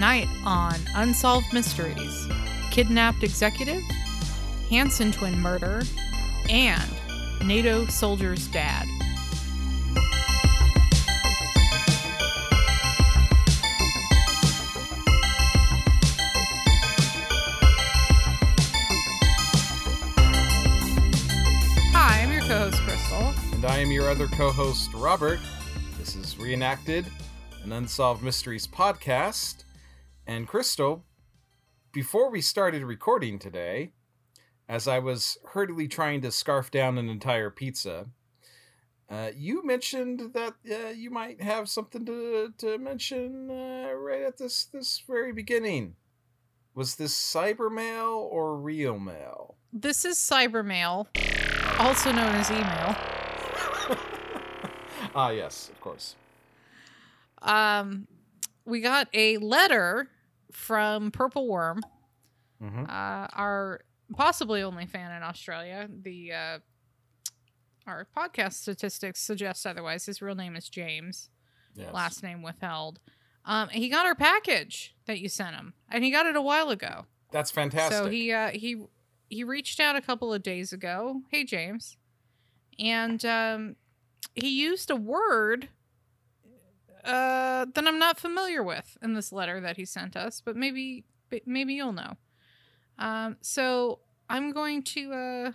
Tonight on Unsolved Mysteries Kidnapped Executive, Hanson twin murder, and NATO soldier's dad. Hi, I'm your co host, Crystal. And I am your other co host, Robert. This is Reenacted, an Unsolved Mysteries podcast. And Crystal, before we started recording today, as I was hurriedly trying to scarf down an entire pizza, uh, you mentioned that uh, you might have something to, to mention uh, right at this, this very beginning. Was this cyber mail or real mail? This is Cybermail, also known as email. ah, yes, of course. Um, we got a letter from Purple Worm, Mm-hmm. uh, our possibly only fan in Australia. The uh, our podcast statistics suggest otherwise. His real name is James, Yes. last name withheld. Um, he got our package that you sent him, and he got it a while ago. That's fantastic. So he uh, he he reached out a couple of days ago. Hey James, and um, he used a word uh, that I'm not familiar with in this letter that he sent us, but maybe maybe you'll know. Um, so I'm going to. Uh,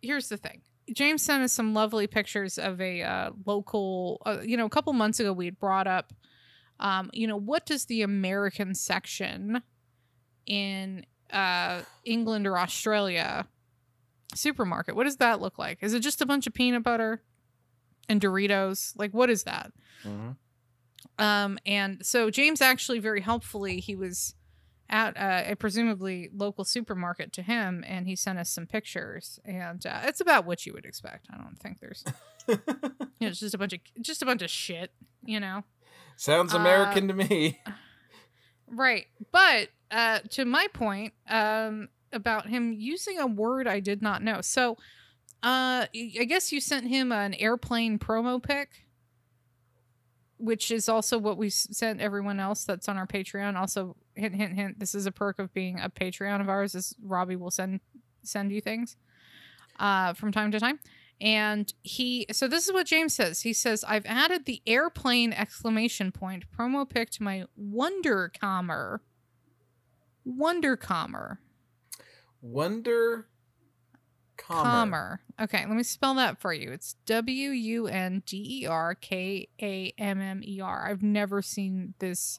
here's the thing. James sent us some lovely pictures of a uh, local. Uh, you know, a couple months ago we had brought up. Um, you know, what does the American section in uh, England or Australia supermarket. What does that look like? Is it just a bunch of peanut butter and Doritos? Like, what is that? Mhm. Um, and so James actually very helpfully he was at uh, a presumably local supermarket to him, and he sent us some pictures, and uh, it's about what you would expect. I don't think there's, you know, it's just a bunch of just a bunch of shit, you know. Sounds Uh, American to me. Right. But uh, to my point um, about him using a word I did not know. So uh, I guess you sent him an airplane promo pic, which is also what we sent everyone else that's on our Patreon. Also, hint, hint, hint. This is a perk of being a Patreon of ours. Is Robbie will send send you things uh, from time to time. And he, so this is what James says. He says, I've added the airplane exclamation point promo pic to my Wondercommer. Wondercommer. Wonder Commer. Commer. Okay, let me spell that for you. It's W U N D E R K A M M E R. I've never seen this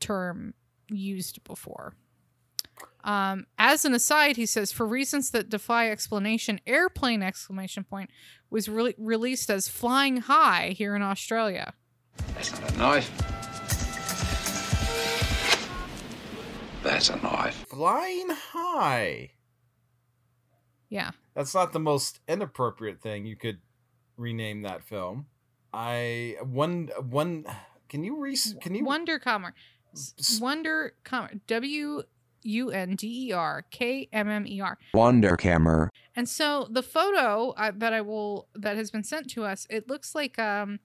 term used before. Um, as an aside, he says, for reasons that defy explanation, airplane exclamation point was re- released as flying high here in Australia. That's not a knife. That's a knife. Flying high. Yeah. That's not the most inappropriate thing you could rename that film. I one one. Can you re? Can you? Wonder Commer. s- Wonder Commer. W U N D E R K M M E R. Wondercammer. And so the photo uh, that I will that has been sent to us, it looks like um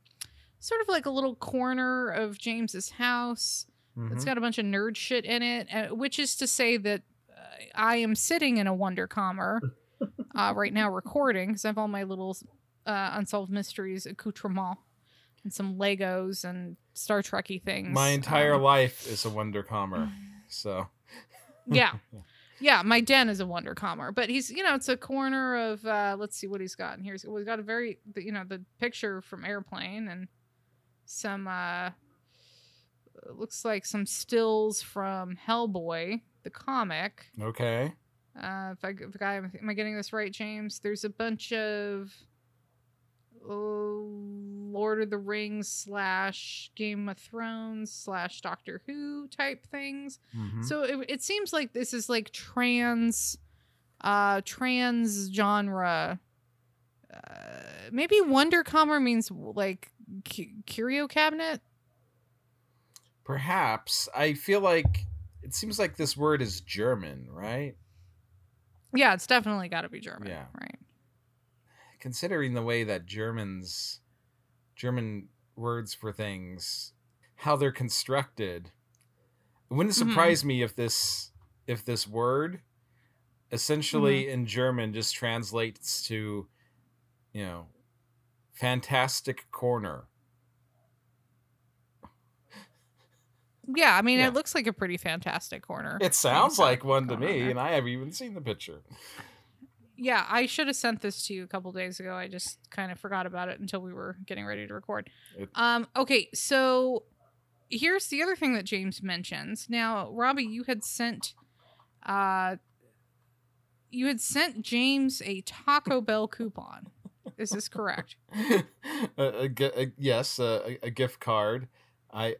sort of like a little corner of James's house. It's Mhm. got a bunch of nerd shit in it, uh, which is to say that uh, I am sitting in a Wondercommer uh, right now recording because I have all my little uh, unsolved mysteries accoutrement and some Legos and Star Trekky things. My entire Um, life is a Wonder Commer. So yeah yeah my den is a wonder commer but he's you know it's a corner of uh let's see what he's got and here's we've got a very you know the picture from airplane and some uh looks like some stills from hellboy the comic okay. Uh if i if I, am i getting this right james there's a bunch of oh, lord of the rings slash game of thrones slash doctor who type things Mhm. so it, it seems like this is like trans, uh, trans genre. Uh, maybe Wondercomer means like cu- curio cabinet. Perhaps I feel like it seems like this word is German, right? Yeah, it's definitely got to be German. Yeah. Right. Considering the way that Germans, German words for things, how they're constructed, It wouldn't Mhm. surprise me if this if this word essentially in German just translates to, you know, fantastic corner. Yeah, I mean, Yeah. it looks like a pretty fantastic corner. It sounds like one to going on me, and I haven't even seen the picture. Yeah, I should have sent this to you a couple days ago. I just kind of forgot about it until we were getting ready to record. It- Um, okay, so here's the other thing that James mentions. Now, Robbie, you had sent uh you had sent James a Taco Bell coupon. Is this correct? a, a a- yes, a, a- a gift card. I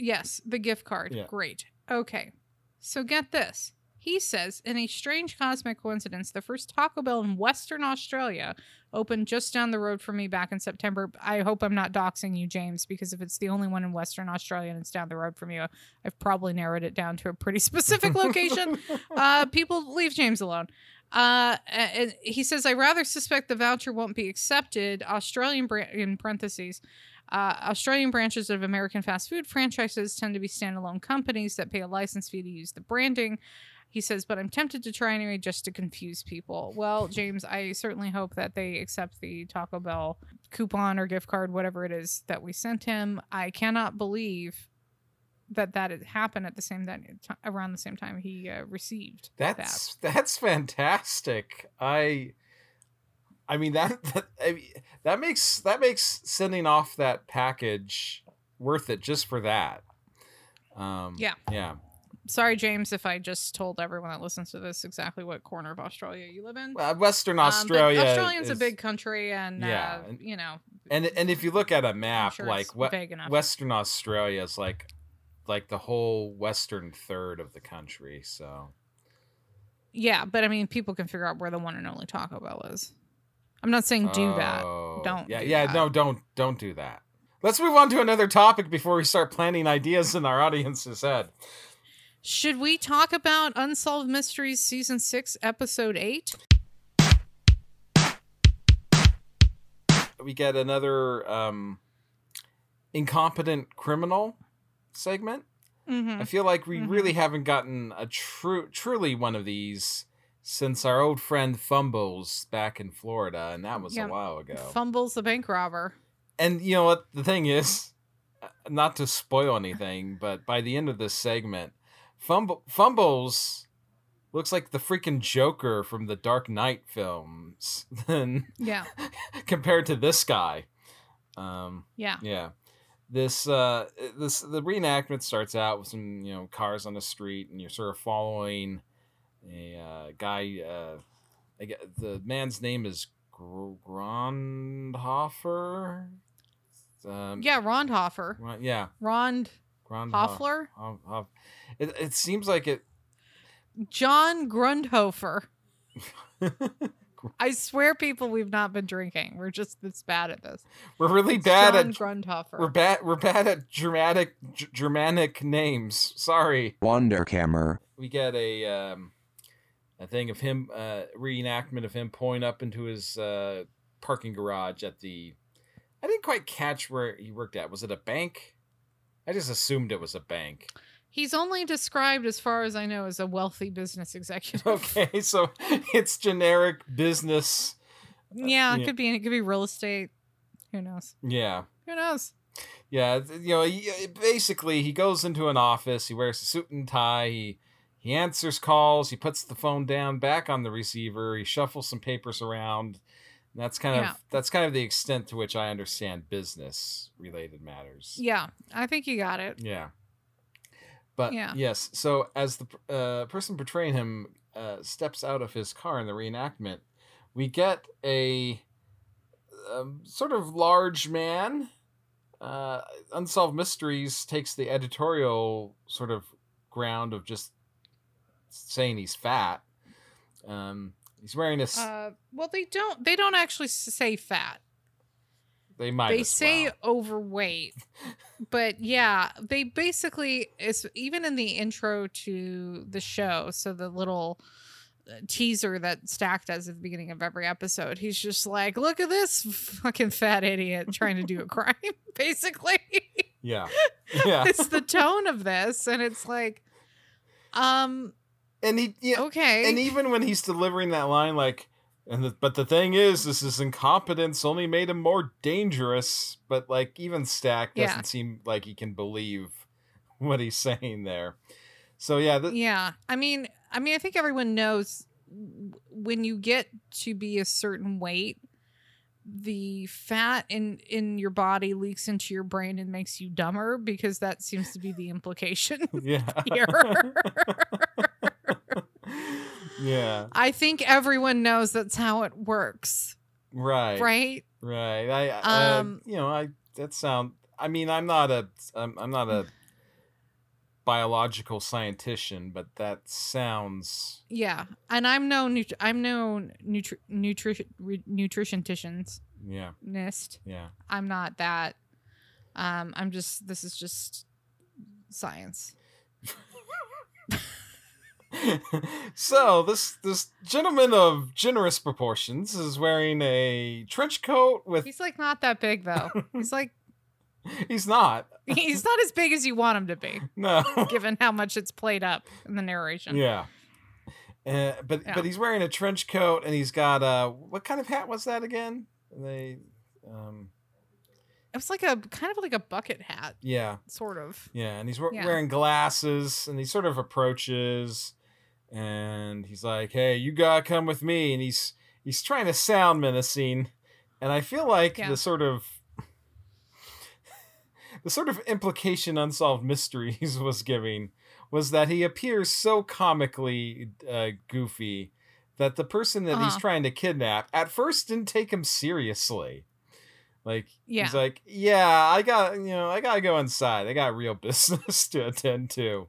Yes, the gift card. Yeah. Great. Okay. So get this. He says, in a strange cosmic coincidence, the first Taco Bell in Western Australia opened just down the road from me back in September. I hope I'm not doxing you, James, because if it's the only one in Western Australia and it's down the road from you, I've probably narrowed it down to a pretty specific location. uh, people leave James alone. Uh, and he says, I rather suspect the voucher won't be accepted. Australian, bran- in parentheses, uh, Australian branches of American fast food franchises tend to be standalone companies that pay a license fee to use the branding. He says, but I'm tempted to try anyway just to confuse people. Well, James, I certainly hope that they accept the Taco Bell coupon or gift card, whatever it is that we sent him. I cannot believe that that happened at the same time, around the same time he uh, received That's that's fantastic. I I mean that that I mean, that makes that makes sending off that package worth it just for that. Um Yeah. Yeah. Sorry, James, if I just told everyone that listens to this exactly what corner of Australia you live in. Uh, Western Um, Australia Australia's is- a big country, and Yeah, uh, you know, and and if you look at a map sure like we- Western Australia is like like the whole western third of the country, so yeah, but I mean, people can figure out where the one and only Taco Bell is. I'm not saying do that. Oh, Don't Yeah, do yeah, that. no, don't don't do that. Let's move on to another topic before we start planting ideas in our audience's head. Should we talk about Unsolved Mysteries season six, episode eight? We get another um incompetent criminal segment. Mm-hmm. I feel like we Mhm. really haven't gotten a true truly one of these since our old friend Fumbles back in Florida, and that was Yeah. a while ago. Fumbles the bank robber. And you know what the thing is, not to spoil anything, but by the end of this segment, Fumble, Fumbles looks like the freaking Joker from the Dark Knight films, then Yeah, compared to this guy. Um, yeah. yeah, this uh, this the reenactment starts out with some you know cars on the street, and you're sort of following a uh, guy. Uh, I get, the man's name is Gr- Grandhofer. Um, Yeah, Rondhofer. Ron- yeah, Rond Grandhofer. Hoffler? It, it seems like it. John Grundhofer. I swear, people, we've not been drinking. We're just this bad at this. We're really It's bad John at. Grundhofer. We're bad. We're bad at Germanic G- Germanic names. Sorry. Wonderkammer. we get a um, a thing of him uh, reenactment of him pulling up into his uh, parking garage at the. I didn't quite catch where he worked at. Was it a bank? I just assumed it was a bank. He's only described, as far as I know, as a wealthy business executive. Okay, so it's generic business. Yeah, it Yeah. could be. It could be real estate. Who knows? Yeah, Who knows? yeah. You know, he, basically, he goes into an office. He wears a suit and tie. He he answers calls. He puts the phone down, back on the receiver. He shuffles some papers around. That's kind Yeah. of that's kind of the extent to which I understand business related matters. Yeah, I think you got it. Yeah. But Yeah. yes, so as the uh, person portraying him uh, steps out of his car in the reenactment, we get a um, sort of large man. Uh, Unsolved Mysteries takes the editorial sort of ground of just saying he's fat. Um, he's wearing a. s- Uh, well, they don't. They don't actually say fat. they might. they as say well. overweight, but yeah, they basically is even in the intro to the show. So the little uh, teaser that Stack does at the beginning of every episode, he's just like, "Look at this fucking fat idiot trying to do a crime," basically. Yeah. Yeah. it's the tone of this, and it's like, um, and he yeah, okay, and even when he's delivering that line like and the, but the thing is this is incompetence only made him more dangerous but like even stack doesn't Yeah. seem like he can believe what he's saying there so yeah th- yeah. I mean, I mean, I think everyone knows when you get to be a certain weight, the fat in in your body leaks into your brain and makes you dumber because that seems to be the implication. yeah Here. Yeah I think everyone knows that's how it works, right right? right i uh, Um, you know i that sound i mean i'm not a i'm, I'm not a biological scientician but that sounds Yeah, and I'm no nut- I'm no nutri- nutrition re- nutritionist. yeah yeah I'm not that. Um, I'm just. This is just science. so this this gentleman of generous proportions is wearing a trench coat with He's like not that big though. He's like he's not he's not as big as you want him to be, no given how much it's played up in the narration. yeah uh, but Yeah. but he's wearing a trench coat and he's got uh what kind of hat was that again they um It was like a kind of like a bucket hat, yeah sort of. yeah and he's we- Yeah. wearing glasses and he sort of approaches and he's like hey you gotta come with me and he's he's trying to sound menacing and i feel like Yeah. the sort of the sort of implication unsolved mysteries was giving was that he appears so comically uh, goofy that the person that he's Uh-huh. trying to kidnap at first didn't take him seriously like Yeah. he's like yeah i got you know i gotta go inside i got real business to attend to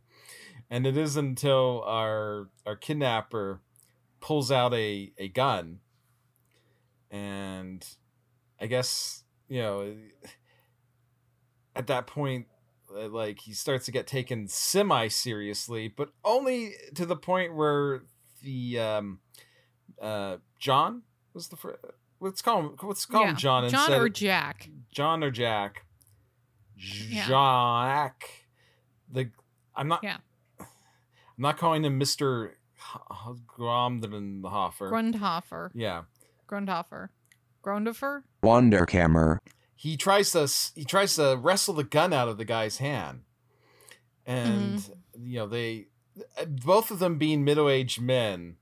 and it isn't until our our kidnapper pulls out a a gun and i guess you know at that point uh, like he starts to get taken semi seriously but only to the point where the um uh john was the fir- let's call him let's call Yeah. him john John instead or Jack. john or jack Yeah. jack the i'm not Yeah. I'm not calling him mr Gromdenhofer. Grundhofer. yeah Grundhofer. Grundhofer. Wonderkammer. he tries to he tries to wrestle the gun out of the guy's hand and Mm-hmm. you know they uh, both of them being middle-aged men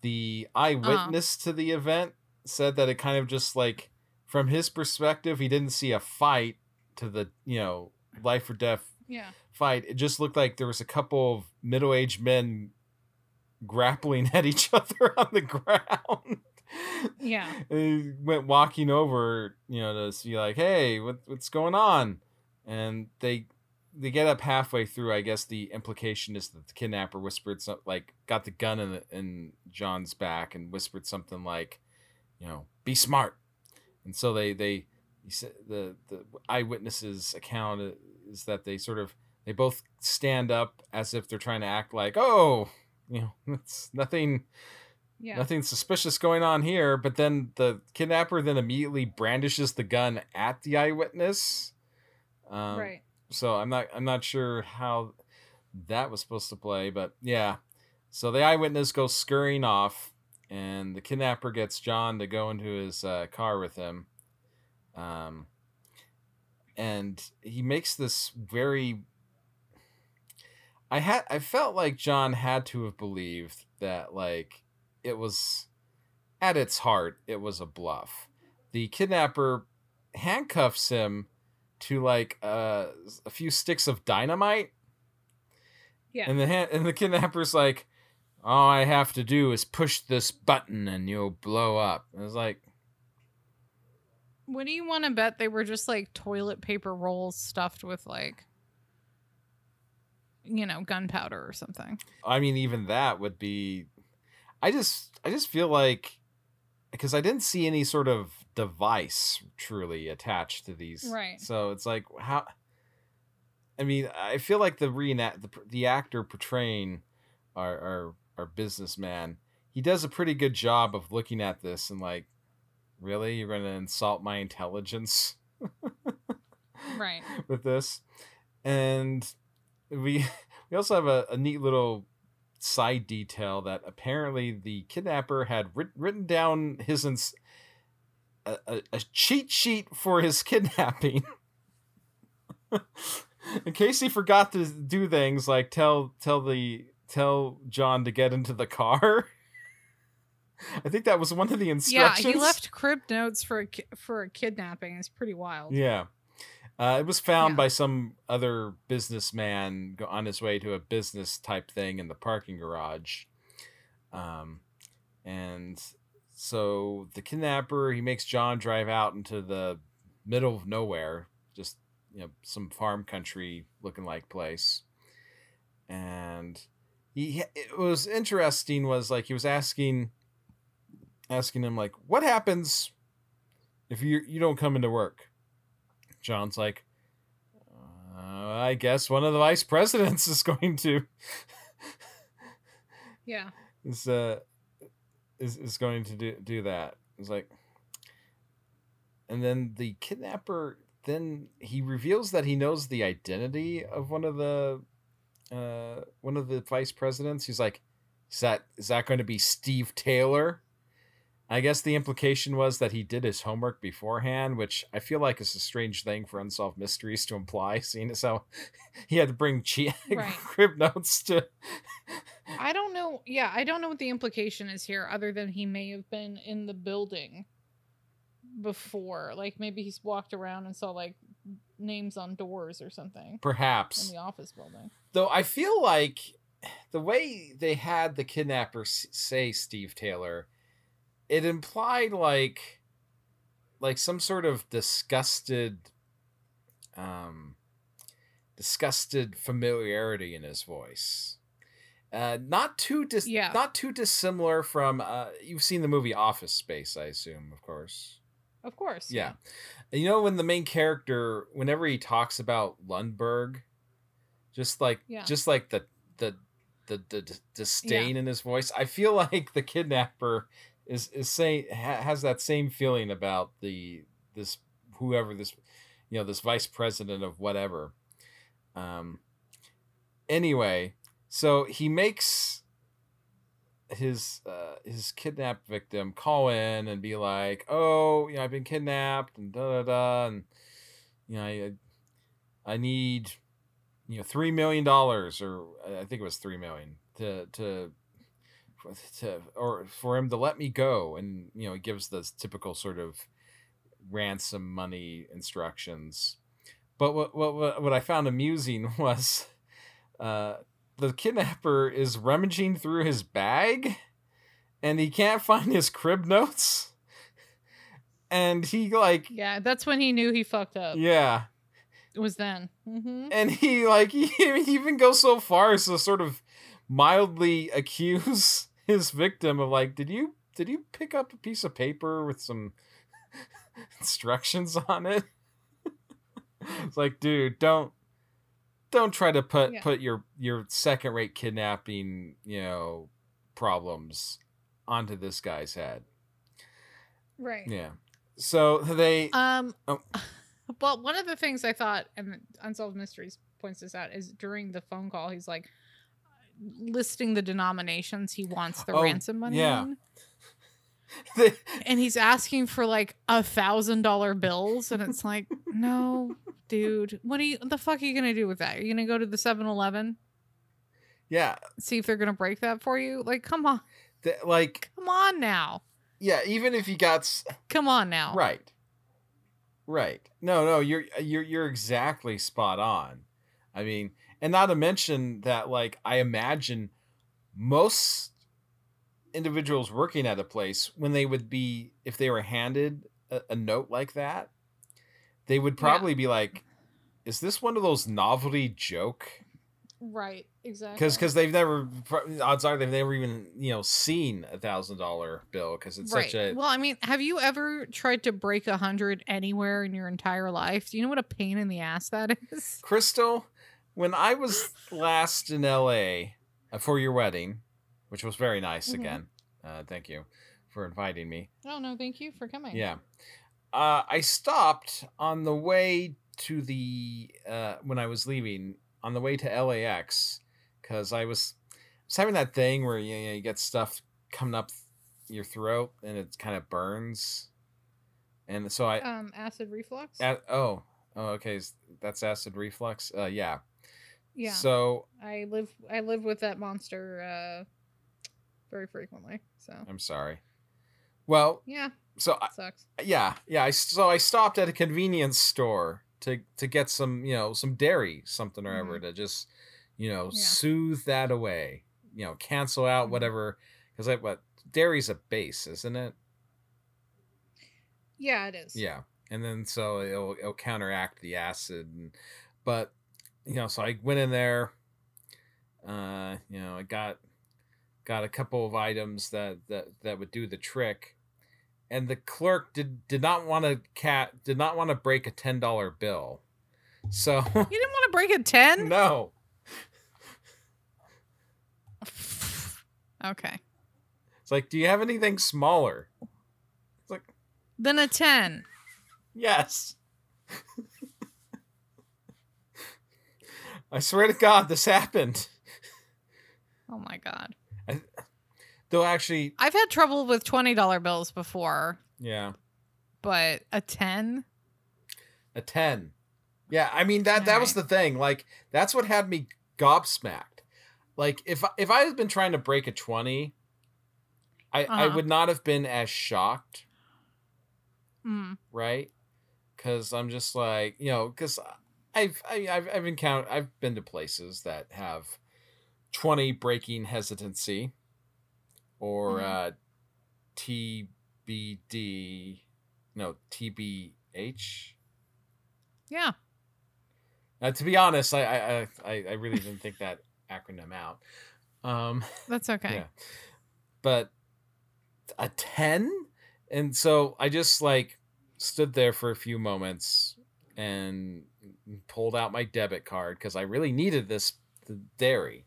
the eyewitness Uh-huh. to the event said that it kind of just like from his perspective he didn't see a fight to the you know life or death Yeah. fight it just looked like there was a couple of middle-aged men grappling at each other on the ground Yeah. and he went walking over, you know, to see like, hey, what, what's going on? And they they get up halfway through. I guess the implication is that the kidnapper whispered something like, got the gun in in John's back and whispered something like, you know, be smart. And so they they the the eyewitnesses account uh, is that they sort of they both stand up as if they're trying to act like, oh, you know, it's nothing Yeah. nothing suspicious going on here but then the kidnapper then immediately brandishes the gun at the eyewitness um, right. so i'm not i'm not sure how that was supposed to play but yeah so the eyewitness goes scurrying off and the kidnapper gets john to go into his uh, car with him um, and he makes this very i had i felt like john had to have believed that like it was at its heart it was a bluff. The kidnapper handcuffs him to like uh, a few sticks of dynamite. Yeah. and the hand, and the kidnapper's like all i have to do is push this button and you'll blow up. And it's like What do you want to bet they were just like toilet paper rolls stuffed with like, you know, gunpowder or something? I mean, even that would be. I just, I just feel like, because I didn't see any sort of device truly attached to these, Right. So it's like how. I mean, I feel like the reenact the the actor portraying our our our businessman, he does a pretty good job of looking at this and like, really, you're going to insult my intelligence. Right. with this, and we we also have a, a neat little side detail that apparently the kidnapper had writ- written down his ins- a, a, a cheat sheet for his kidnapping. In case he forgot to do things like tell tell the tell John to get into the car. I think that was one of the instructions. Yeah, he left crib notes for a ki- for a kidnapping. It's pretty wild. Yeah. Uh, it was found Yeah. by some other businessman on his way to a business type thing in the parking garage. Um, and so the kidnapper he makes John drive out into the middle of nowhere, just you know some farm country looking like place. And he it was interesting was like he was asking asking him like what happens if you you don't come into work John's like, uh, I guess one of the vice presidents is going to Yeah. is uh is is going to do do that. It's like, and then the kidnapper then he reveals that he knows the identity of one of the uh one of the vice presidents. He's like, is that is that going to be Steve Taylor? I guess the implication was that he did his homework beforehand, which I feel like is a strange thing for unsolved mysteries to imply, seeing as how he had to bring che- Right. crib notes to. I don't know. Yeah, I don't know what the implication is here, other than he may have been in the building before. Like maybe he's walked around and saw like names on doors or something Perhaps. in the office building. Though I feel like the way they had the kidnapper say Steve Taylor, it implied like like some sort of disgusted um disgusted familiarity in his voice. Uh, not too dis- Yeah. not too dissimilar from uh, you've seen the movie Office Space, I assume, of course. Of course. Yeah. And you know when the main character whenever he talks about Lumbergh, just like Yeah. just like the the the, the d- disdain in his voice, I feel like the kidnapper is is saying ha, has that same feeling about the this whoever this you know this vice president of whatever. Um anyway, so he makes his uh, his kidnapped victim call in and be like, "Oh, you know, I've been kidnapped and da da da, and you know, I I need you know three million dollars, or I think it was three million to to to or for him to let me go." And you know, he gives the typical sort of ransom money instructions. But what what what, I found amusing was. Uh, the kidnapper is rummaging through his bag and he can't find his crib notes and he like Yeah, that's when he knew he fucked up. yeah It was then. hmm and he like he, he even goes so far as to sort of mildly accuse his victim of like did you did you pick up a piece of paper with some instructions on it it's like dude don't don't try to put Yeah. put your your second rate kidnapping you know problems onto this guy's head Right. yeah so they Um. Oh. Well, one of the things I thought, and Unsolved Mysteries points this out, is during the phone call, he's like listing the denominations he wants the Oh, ransom money yeah. in, and he's asking for like a thousand dollar bills, and it's like, no, dude, what are you? What the fuck are you gonna do with that? Are You're gonna go to the 7-Eleven, yeah see if they're gonna break that for you? Like, come on, they, like come on now, yeah even if you got s- come on now. Right. Right. No, no, you're you're you're exactly spot on. I mean, and not to mention that like I imagine most individuals working at a place when they would be if they were handed a, a note like that, they would probably be like is this one of those novelty joke Right. Exactly. because because they've never odds are they've never even you know seen a thousand dollar bill because it's right. such a Well, I mean, have you ever tried to break a hundred anywhere in your entire life? Do you know what a pain in the ass that is? Crystal, when I was last in LA uh, for your wedding, which was very nice Mhm. again, uh, thank you for inviting me. Oh no, thank you for coming. Yeah. Uh, I stopped on the way to the uh, when I was leaving on the way to LAX because I was was having that thing where you, know, you get stuff coming up your throat and it kind of burns, and so I Um, acid reflux. at, oh oh okay that's acid reflux uh yeah yeah. so I live I live with that monster uh very frequently. So I'm sorry. Well, yeah, so I, sucks. yeah yeah I so I stopped at a convenience store to to get some you know some dairy something or whatever to just you know Mm-hmm. Yeah. soothe that away you know cancel out Mhm. whatever because I what dairy's a base isn't it Yeah, it is. yeah and then so it'll, it'll counteract the acid and, but you know so i went in there uh you know i got got a couple of items that that that would do the trick and the clerk did did not want to cat did not want to break a $10 bill so You didn't want to break a ten? no Okay. it's like do you have anything smaller it's like than a ten. yes i swear to god this happened. Oh my god. though actually I've had trouble with twenty dollar bills before, yeah. But a ten? a 10 yeah i mean that that was the thing. Like that's what had me gobsmacked. Like if I- if i had been trying to break a 20 i i Uh-huh. would not have been as shocked. Mm. right? Because i'm just like you know because i've I, i've i've encountered i've been to places that have 20 breaking hesitancy or Mhm. uh tbd no tbh Yeah. Uh, to be honest, I, I I I really didn't think that acronym out. Um, That's okay. Yeah. but a ten, and so I just like stood there for a few moments and pulled out my debit card because I really needed this the dairy.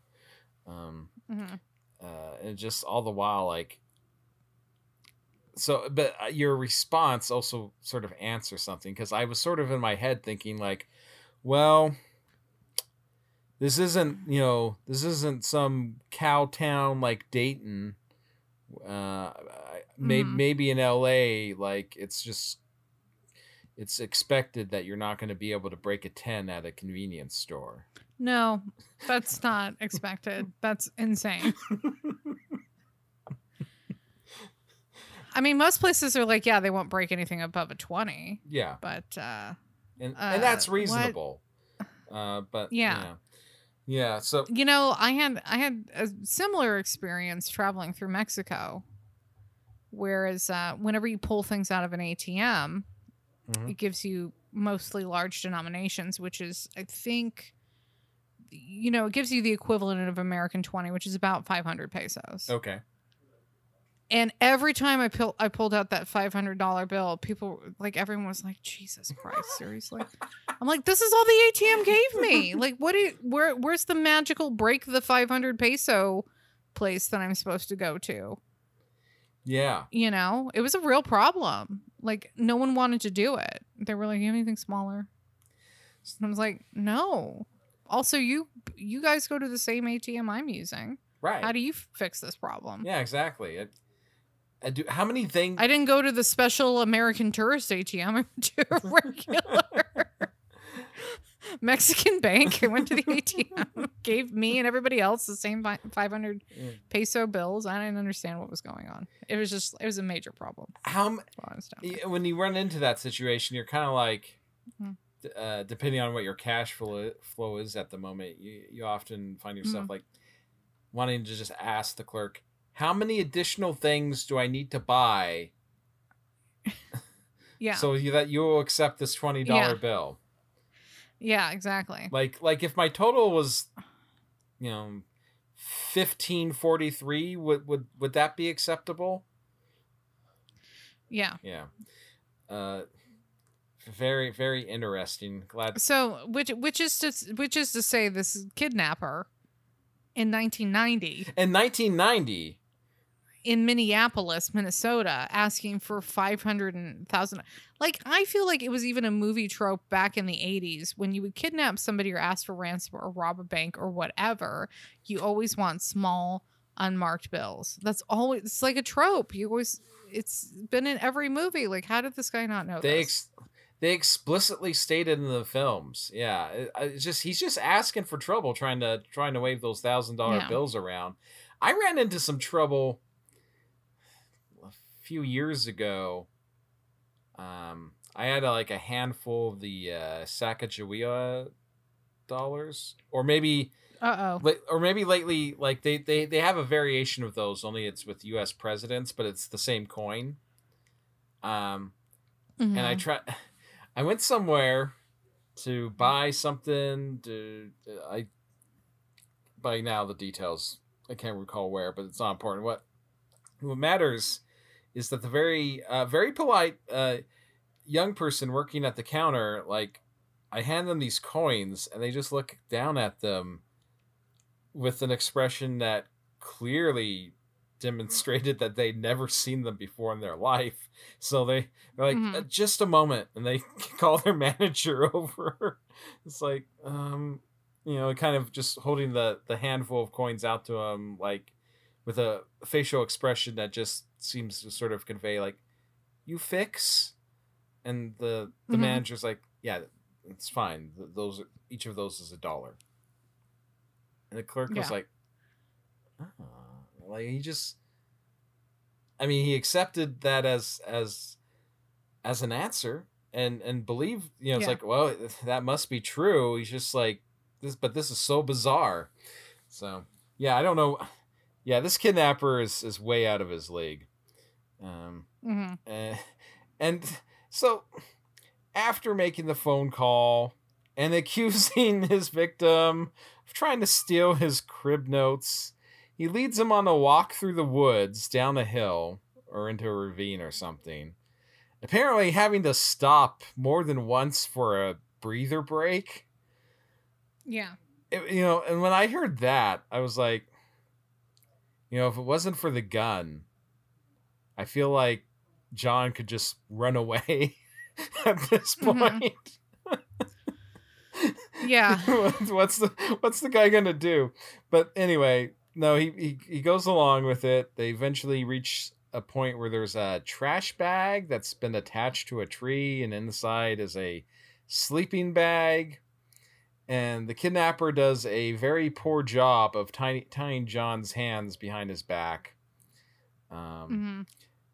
Um, hmm uh, and just all the while like so but uh, your response also sort of answers something because i was sort of in my head thinking like well this isn't you know this isn't some cow town like dayton uh I- may, Mhm. maybe in la like it's just it's expected that you're not going to be able to break a 10 at a convenience store No, that's not expected. That's insane. I mean, most places are like, yeah, they won't break anything above a 20, yeah but uh and Uh, and that's what- reasonable. Uh, but Yeah. yeah, yeah. So you know, I had I had a similar experience traveling through Mexico. Whereas uh whenever you pull things out of an ATM, mhm. it gives you mostly large denominations, which is I think you know, it gives you the equivalent of American 20, which is about 500 pesos. okay, And every time I pull, I pulled out that five hundred dollar bill, people like everyone was like, "Jesus Christ, seriously?" I'm like, "This is all the ATM gave me. Like, what? Do you, where? Where's the magical break the five hundred peso place that I'm supposed to go to? yeah, You know, it was a real problem. Like, no one wanted to do it. They were like, anything smaller?" And I was like, "No." Also, you you guys go to the same ATM I'm using. right. How do you fix this problem? yeah, exactly. It, I do. How many things? I didn't go to the special American tourist ATM. I went to a regular Mexican bank. I went to the ATM, gave me and everybody else the same 500 Mm. peso bills. I didn't understand what was going on. It was just, it was a major problem. how m- That's what I was down y- when you run into that situation, you're kind of like, Mhm. uh, depending on what your cash flow flow is at the moment, you you often find yourself Mm-hmm. like wanting to just ask the clerk, "How many additional things do I need to buy Yeah. so you, that you will accept this twenty dollar Yeah. bill?" Yeah, exactly. Like like if my total was, you know, fifteen forty three, would would would that be acceptable? Yeah. Yeah. Uh, very very interesting. Glad. So, which which is to which is to say, this kidnapper in 1990. In 1990, in Minneapolis, Minnesota, asking for five hundred thousand. Like I feel like it was even a movie trope back in the eighties when you would kidnap somebody or ask for ransom or rob a bank or whatever. You always want small unmarked bills. That's always it's like a trope. You always it's been in every movie. Like how did this guy not know They this? ex- they explicitly stated in the films. Yeah, it's just he's just asking for trouble trying to trying to wave those thousand dollar bills around. I ran into some trouble few years ago. Um, I had uh, like a handful of the uh, Sacagawea dollars, or maybe uh oh. Or maybe lately, like they they they have a variation of those. Only it's with U.S. presidents, but it's the same coin. Um, and Mm-hmm. I try. I went somewhere to buy something. To I by now the details I can't recall where, but it's not important. What what matters is that the very uh, very polite uh, young person working at the counter, like I hand them these coins, and they just look down at them with an expression that clearly demonstrated that they'd never seen them before in their life. So they they're like, Mhm. "Uh, just a moment, and they call their manager over. It's like, um, you know, kind of just holding the the handful of coins out to him, like with a facial expression that just seems to sort of convey like, "You fix," and the the Mhm. manager's like, "Yeah, it's fine. Those are, each of those is a dollar." And the clerk was like, oh. like he just I mean, he accepted that as as as an answer and and believed, you know, it's Yeah. like, well, that must be true. He's just like this but this is so bizarre. So, yeah, I don't know. Yeah, this kidnapper is is way out of his league. Um hmm uh, and so, after making the phone call and accusing his victim of trying to steal his crib notes, he leads him on a walk through the woods down a hill or into a ravine or something. Apparently, having to stop more than once for a breather break. Yeah. It- you know, and when I heard that, I was like, you know, if it wasn't for the gun, I feel like John could just run away at this Mhm. point. Yeah. what's the what's the guy gonna do? But anyway, no, he, he he goes along with it. They eventually reach a point where there's a trash bag that's been attached to a tree, and inside is a sleeping bag. And the kidnapper does a very poor job of tiny, tying John's hands behind his back. Um, hmm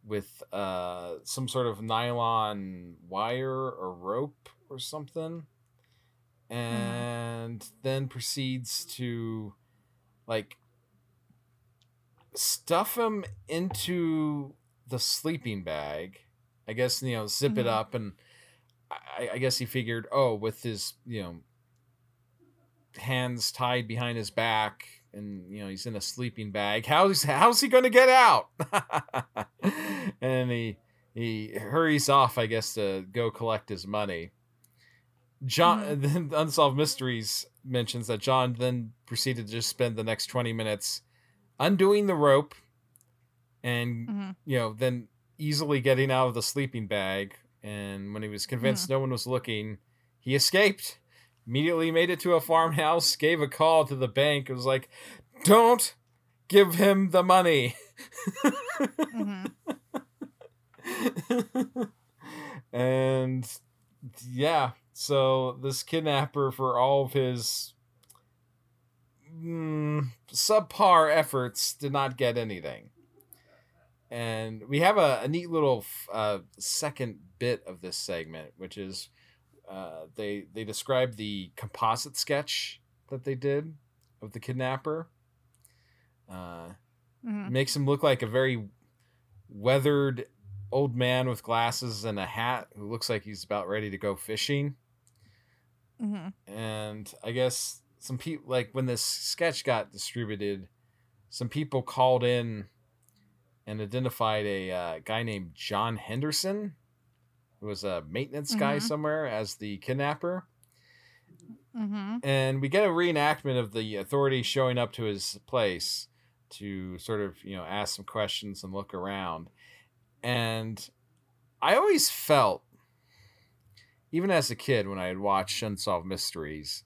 with uh some sort of nylon wire or rope or something and then proceeds to like stuff him into the sleeping bag i guess you know zip it Mhm. up and I, I guess he figured oh with his you know hands tied behind his back and you know he's in a sleeping bag. How's how's he gonna get out? And he he hurries off i guess to go collect his money. John then unsolved mysteries mentions that john then proceeded to just spend the next 20 minutes undoing the rope and hmm you know, then easily getting out of the sleeping bag. And when he was convinced no one was looking, he escaped. Immediately made it to a farmhouse, gave a call to the bank. It was like, don't give him the money. hmm and yeah, so this kidnapper, for all of his mm, subpar efforts, did not get anything. And we have a, a neat little f- uh, second bit of this segment, which is uh, they they describe the composite sketch that they did of the kidnapper. Uh, hmm makes him look like a very weathered old man with glasses and a hat who looks like he's about ready to go fishing. hmm And I guess some people, like when this sketch got distributed, some people called in and identified a uh, guy named John Henderson, who was a maintenance guy Mhm. somewhere, as the kidnapper. hmm and we get a reenactment of the authorities showing up to his place to sort of you know ask some questions and look around, and I always felt, even as a kid when I had watched Unsolved Mysteries,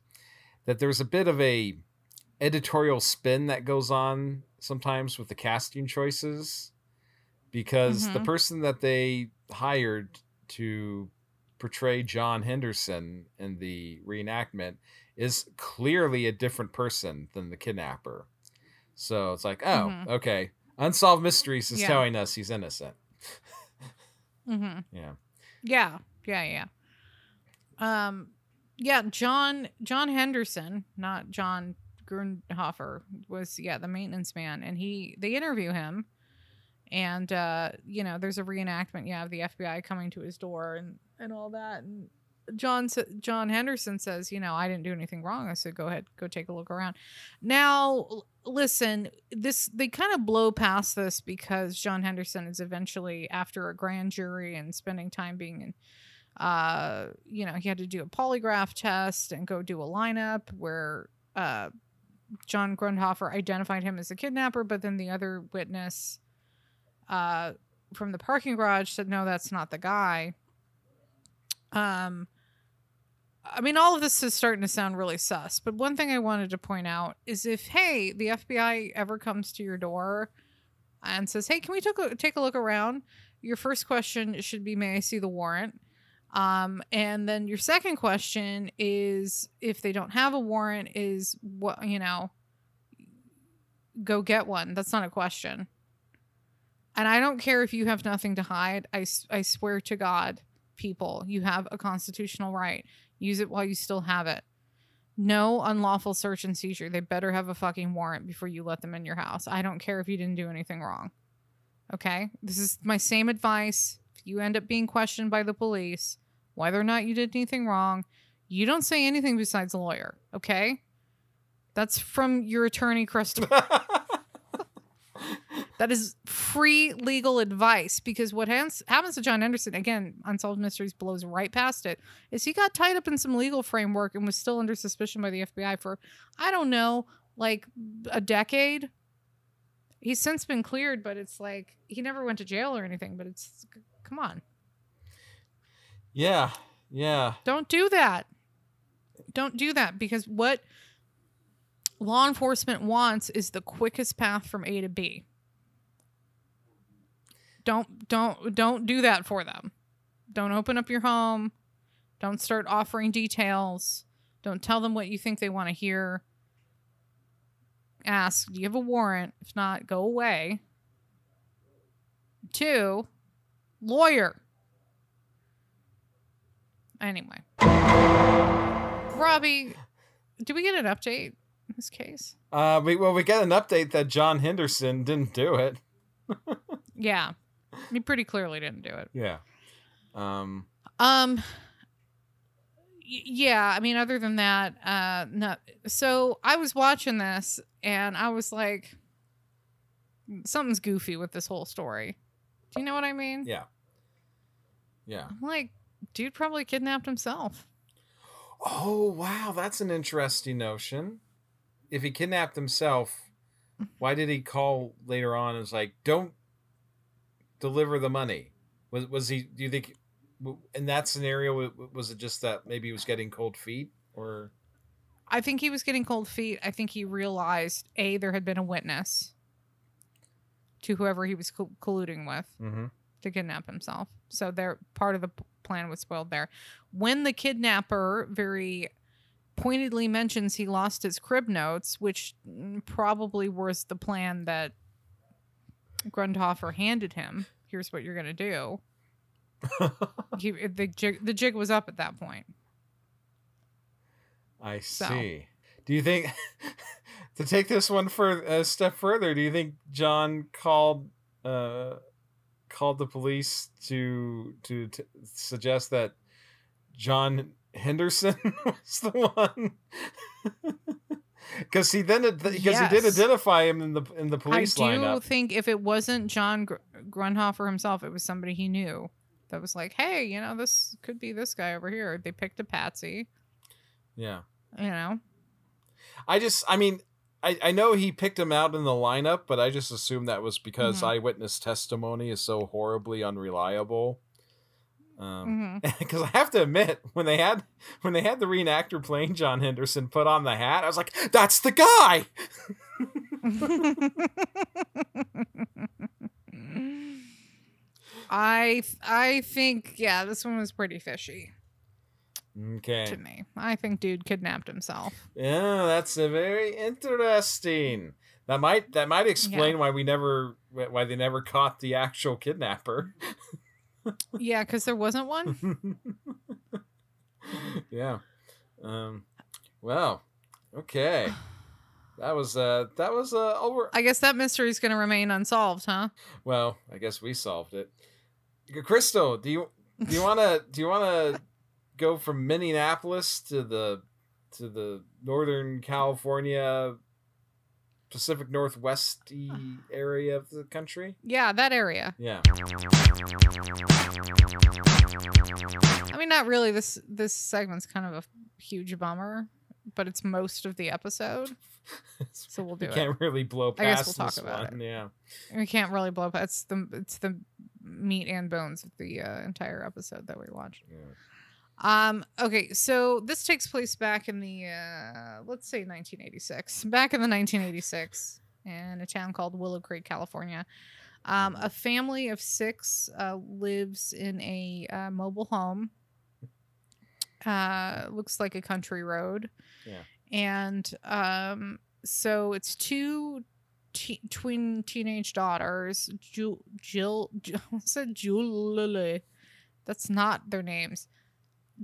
that there's a bit of a editorial spin that goes on sometimes with the casting choices because the Mhm. person that they hired to portray John Henderson in the reenactment is clearly a different person than the kidnapper. So it's like, oh, Mhm. okay. Unsolved Mysteries is Yeah. telling us he's innocent. Mm-hmm. Yeah. Yeah, yeah, yeah. Um, yeah, John John Henderson, not John Grundhofer, was yeah the maintenance man, and he they interview him, and uh, you know there's a reenactment, yeah, of the FBI coming to his door and and all that, and John John Henderson says, you know, I didn't do anything wrong. I said, go ahead, go take a look around. Now, listen, this they kind of blow past this because John Henderson is eventually after a grand jury and spending time being in. Uh, you know, he had to do a polygraph test and go do a lineup where uh, John Grundhofer identified him as a kidnapper, but then the other witness uh, from the parking garage said, no, that's not the guy. Um, I mean, all of this is starting to sound really sus, but one thing I wanted to point out is if, hey, the FBI ever comes to your door and says, hey, can we take a, take a look around? Your first question should be, may I see the warrant? Um, and then your second question is, if they don't have a warrant, is what, you know, go get one. That's not a question. And I don't care if you have nothing to hide. I, I swear to God, people, you have a constitutional right. Use it while you still have it. No unlawful search and seizure. They better have a fucking warrant before you let them in your house. I don't care if you didn't do anything wrong. Okay? This is my same advice. If you end up being questioned by the police, whether or not you did anything wrong, you don't say anything besides a lawyer. Okay? That's from your attorney, Crystal. That is free legal advice because what hans- happens to John Anderson, again, Unsolved Mysteries blows right past it, is he got tied up in some legal framework and was still under suspicion by the FBI for, I don't know, like a decade. He's since been cleared, but it's like he never went to jail or anything, but it's, come on. yeah. Yeah. Don't do that. Don't do that because what law enforcement wants is the quickest path from A to B. Don't don't don't do that for them. Don't open up your home. Don't start offering details. Don't tell them what you think they want to hear. Ask, do you have a warrant? If not, go away. Two, lawyer. Anyway. Robbie, do we get an update in this case? Uh, we, well, we get an update that John Henderson didn't do it. Yeah. He pretty clearly didn't do it. Yeah. Um, Um yeah, I mean other than that, uh no. So I was watching this and I was like something's goofy with this whole story. Do you know what I mean? yeah. Yeah. I'm like dude probably kidnapped himself. Oh, wow. That's an interesting notion. If he kidnapped himself, why did he call later on and was like, don't deliver the money? Was, was he, do you think, in that scenario, was it just that maybe he was getting cold feet or? I think he was getting cold feet. I think he realized a there had been a witness to whoever he was co- colluding with Mm-hmm. to kidnap himself. So there part of the plan was spoiled there. When the kidnapper very pointedly mentions he lost his crib notes, which mm, probably was the plan that Grundhofer handed him. Here's what you're gonna do. he, the jig, the jig was up at that point. I So. see. Do you think, to take this one for a step further, do you think John called, uh, called the police to to, to suggest that John Henderson was the one? Because he then because he did identify him in the in the police lineup. I do lineup. think if it wasn't John Gr- Grundhofer himself, it was somebody he knew that was like, "Hey, you know, this could be this guy over here." They picked a patsy, Yeah, you know. I just I mean, I, I know he picked him out in the lineup, but I just assume that was because Mhm. eyewitness testimony is so horribly unreliable. Um, Mhm. because I have to admit, when they had when they had the reenactor playing John Henderson put on the hat, I was like, "That's the guy." I I think yeah, this one was pretty fishy Okay, to me. I think dude kidnapped himself. yeah, that's a very interesting. That might that might explain why we never why they never caught the actual kidnapper. Yeah, because there wasn't one. yeah. Um. Well. Okay. That was uh. That was uh. Over. I guess that mystery's going to remain unsolved, huh? Well, I guess we solved it. Crystal, do you do you want to do you want to go from Minneapolis to the to the Northern California Pacific Northwest area of the country? Yeah, that area. Yeah. I mean, not really. This this segment's kind of a huge bummer, but it's most of the episode, so we'll do it. we it. can't really blow past I guess we'll talk about one. Yeah. We can't really blow past. It's the it's the meat and bones of the uh, entire episode that we watched. yeah. Um. Okay. So this takes place back in the uh, let's say 1986. Back in the 1986, in a town called Willow Creek, California. Um, a family of six uh, lives in a uh, mobile home. Uh, looks like a country road. Yeah. And um, so it's two te- twin teenage daughters, Ju- Jill. Jill Julie. That's not their names.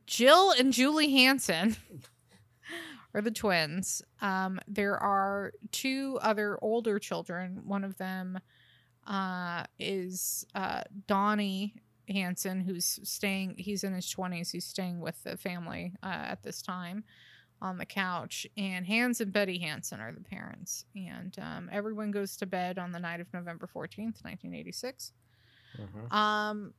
Jill and Julie Hansen are the twins. Um, there are two other older children. One of them uh, is uh, Donnie Hansen, who's staying. He's in his twenties. He's staying with the family uh, at this time on the couch. And Hans and Betty Hansen are the parents. And um, everyone goes to bed on the night of November fourteenth, nineteen eighty six. Mhm. Um,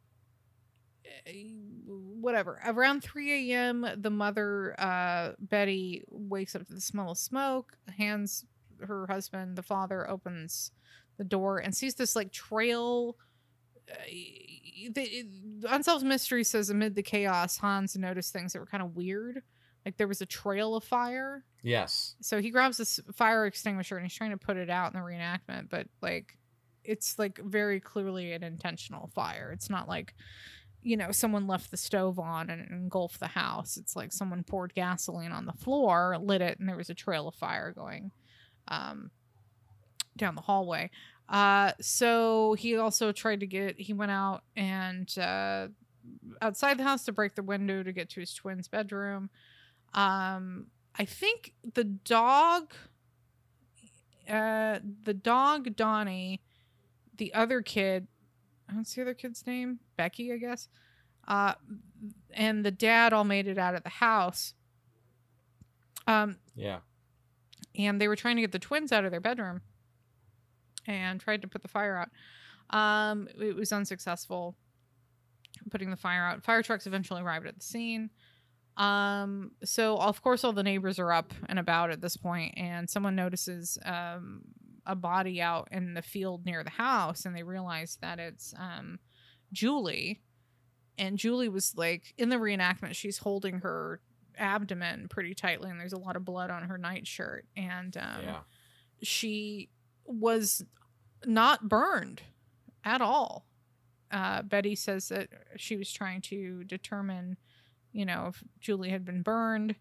whatever. Around 3 a.m., the mother, uh, Betty, wakes up to the smell of smoke. Hans her husband, the father, opens the door and sees this like trail. Uh, the, Unsolved Mystery says amid the chaos, Hans noticed things that were kind of weird. Like there was a trail of fire Yes. so he grabs this fire extinguisher and he's trying to put it out in the reenactment but like it's like very clearly an intentional fire it's not like you know someone left the stove on and engulfed the house. It's like someone poured gasoline on the floor lit it and there was a trail of fire going um down the hallway. Uh so he also tried to get he went out and uh outside the house to break the window to get to his twin's bedroom. Um I think the dog, uh, the dog Donnie, the other kid, what's the other kid's name? Becky, I guess. Uh, and the dad all made it out of the house. Um, Yeah. and they were trying to get the twins out of their bedroom and tried to put the fire out. Um, it was unsuccessful putting the fire out. Fire trucks eventually arrived at the scene. Um, so of course all the neighbors are up and about at this point, and someone notices um a body out in the field near the house, and they realize that it's um Julie. And Julie was like in the reenactment, she's holding her abdomen pretty tightly, and there's a lot of blood on her nightshirt. And um, yeah. she was not burned at all. Uh, Betty says that she was trying to determine, you know, if Julie had been burned,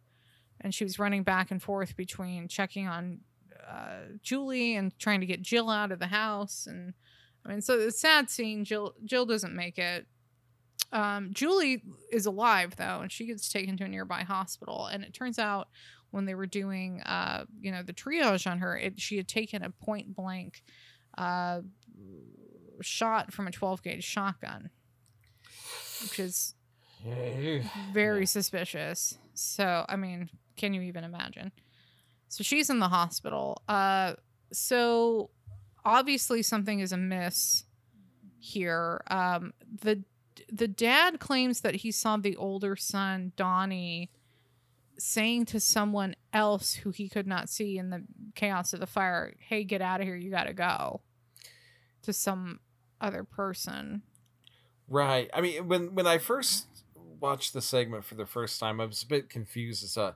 and she was running back and forth between checking on uh, Julie and trying to get Jill out of the house. And I mean, so it's a sad scene. Jill Jill doesn't make it. Um, Julie is alive though, and she gets taken to a nearby hospital. And it turns out when they were doing, uh, you know, the triage on her, it, she had taken a point blank uh, shot from a 12 gauge shotgun, which is very suspicious. So, I mean, can you even imagine? So she's in the hospital. Uh, so obviously something is amiss here. Um, the the dad claims that he saw the older son Donnie saying to someone else who he could not see in the chaos of the fire, "Hey, get out of here! You got to go." To some other person. Right. I mean, when when I first watched the segment for the first time, I was a bit confused as uh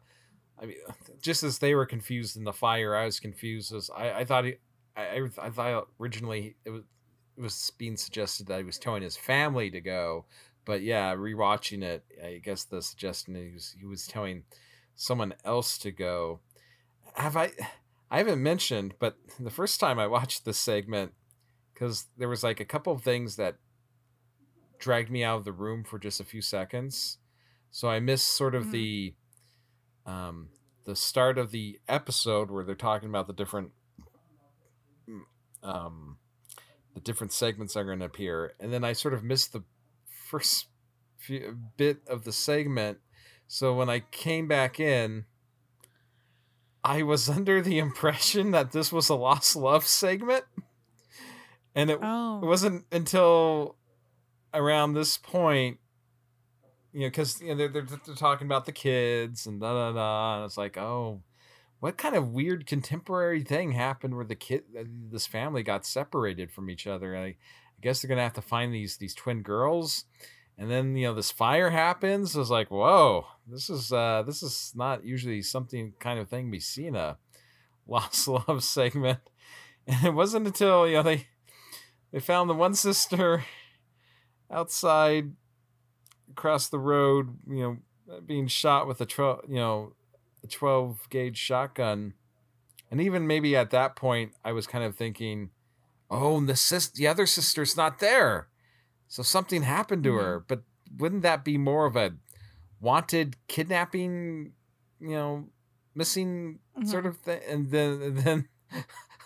I mean, just as they were confused in the fire, I was confused as I, I thought he, I, I thought originally it was it was being suggested that he was telling his family to go, but yeah, rewatching it, I guess the suggestion he was he was telling someone else to go. Have I? I haven't mentioned, but the first time I watched this segment, because there was like a couple of things that dragged me out of the room for just a few seconds, so I missed sort of Mhm. the um the start of the episode where they're talking about the different um the different segments that are going to appear. And then i sort of missed the first few, bit of the segment. So when i came back in i was under the impression that this was a lost love segment. And it, Oh, it wasn't until around this point you know because you know they're, they're, they're talking about the kids and da da da and it's like oh what kind of weird contemporary thing happened where the kid uh, this family got separated from each other? I, I guess they're gonna have to find these these twin girls and then you know this fire happens I was like whoa this is uh this is not usually something kind of thing we see in a lost love segment. And it wasn't until you know they they found the one sister outside across the road, you know, being shot with a 12, you know, a 12 gauge shotgun. And even maybe at that point, I was kind of thinking, oh, the sis- the other sister's not there. So something happened to mm-hmm. her. But wouldn't that be more of a wanted kidnapping, you know, missing sort mm-hmm. of thing? And then, and then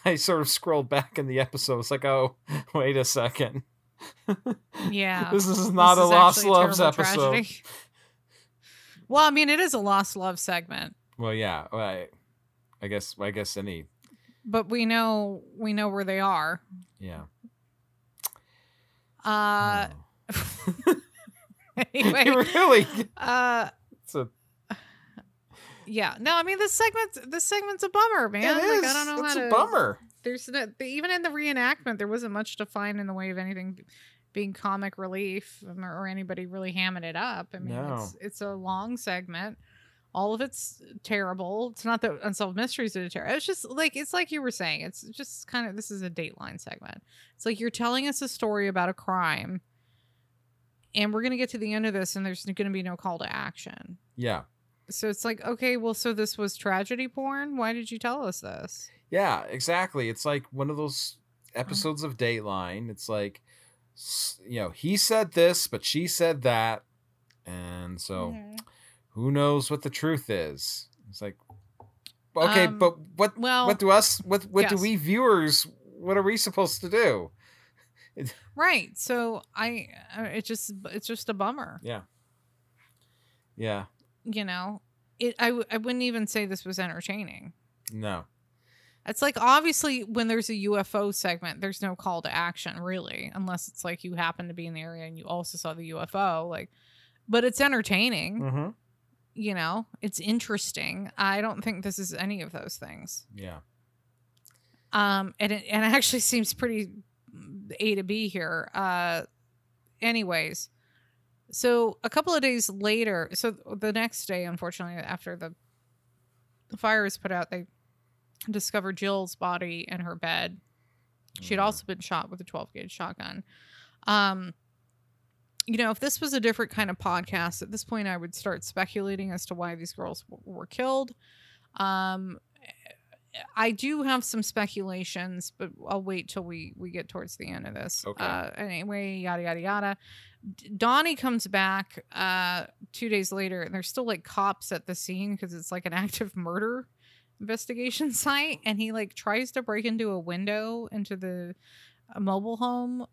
I sort of scrolled back in the episode. It's like, oh, wait a second. Yeah. this is not This a is Lost actually a episode. tragedy. Well, I mean, it is a lost love segment, Well, yeah, well, I, I guess, I guess any, but we know we know where they are. yeah. Uh, Oh. anyway, really, uh, it's a, yeah. No, I mean this segment. This segment's a bummer, man. it like, is. I don't know it's how a to. bummer. There's no, even in the reenactment, there wasn't much to find in the way of anything being comic relief or, or anybody really hamming it up. I mean, No. it's it's a long segment. All of it's terrible. It's not that unsolved mysteries are terrible. It's just like it's like you were saying. It's just kind of this is a Dateline segment. It's like you're telling us a story about a crime, and we're gonna get to the end of this, and there's gonna be no call to action. Yeah, So it's like, okay, well, so this was tragedy porn. Why did you tell us this? Yeah, exactly. It's like one of those episodes of Dateline. It's like, you know, he said this, but she said that, and so Mhm. who knows what the truth is? It's like, okay, Um, but what? well, what do us? What? What do we viewers? What are we supposed to do? Right. So I, uh, it just, it's just a bummer. Yeah. Yeah. You know, it. I wouldn't even say this was entertaining. No. It's like obviously when there's a UFO segment, there's no call to action really, unless it's like you happen to be in the area and you also saw the UFO. Like, but it's entertaining. Mm-hmm. You know, it's interesting. I don't think this is any of those things. Yeah. Um, and it and it actually seems pretty A to B here. Uh, anyways, so a couple of days later, so the next day, unfortunately, after the fire is put out, they discovered Jill's body in her bed. She had Mhm. also been shot with a 12 gauge shotgun. Um, you know, if this was a different kind of podcast, at this point, I would start speculating as to why these girls w- were killed. Um, I do have some speculations, but I'll wait till we we get towards the end of this. Okay. Uh, anyway, yada yada yada. Donnie comes back uh two days later, and there's still like cops at the scene because it's like an active murder investigation site, and he like tries to break into a window into the a mobile home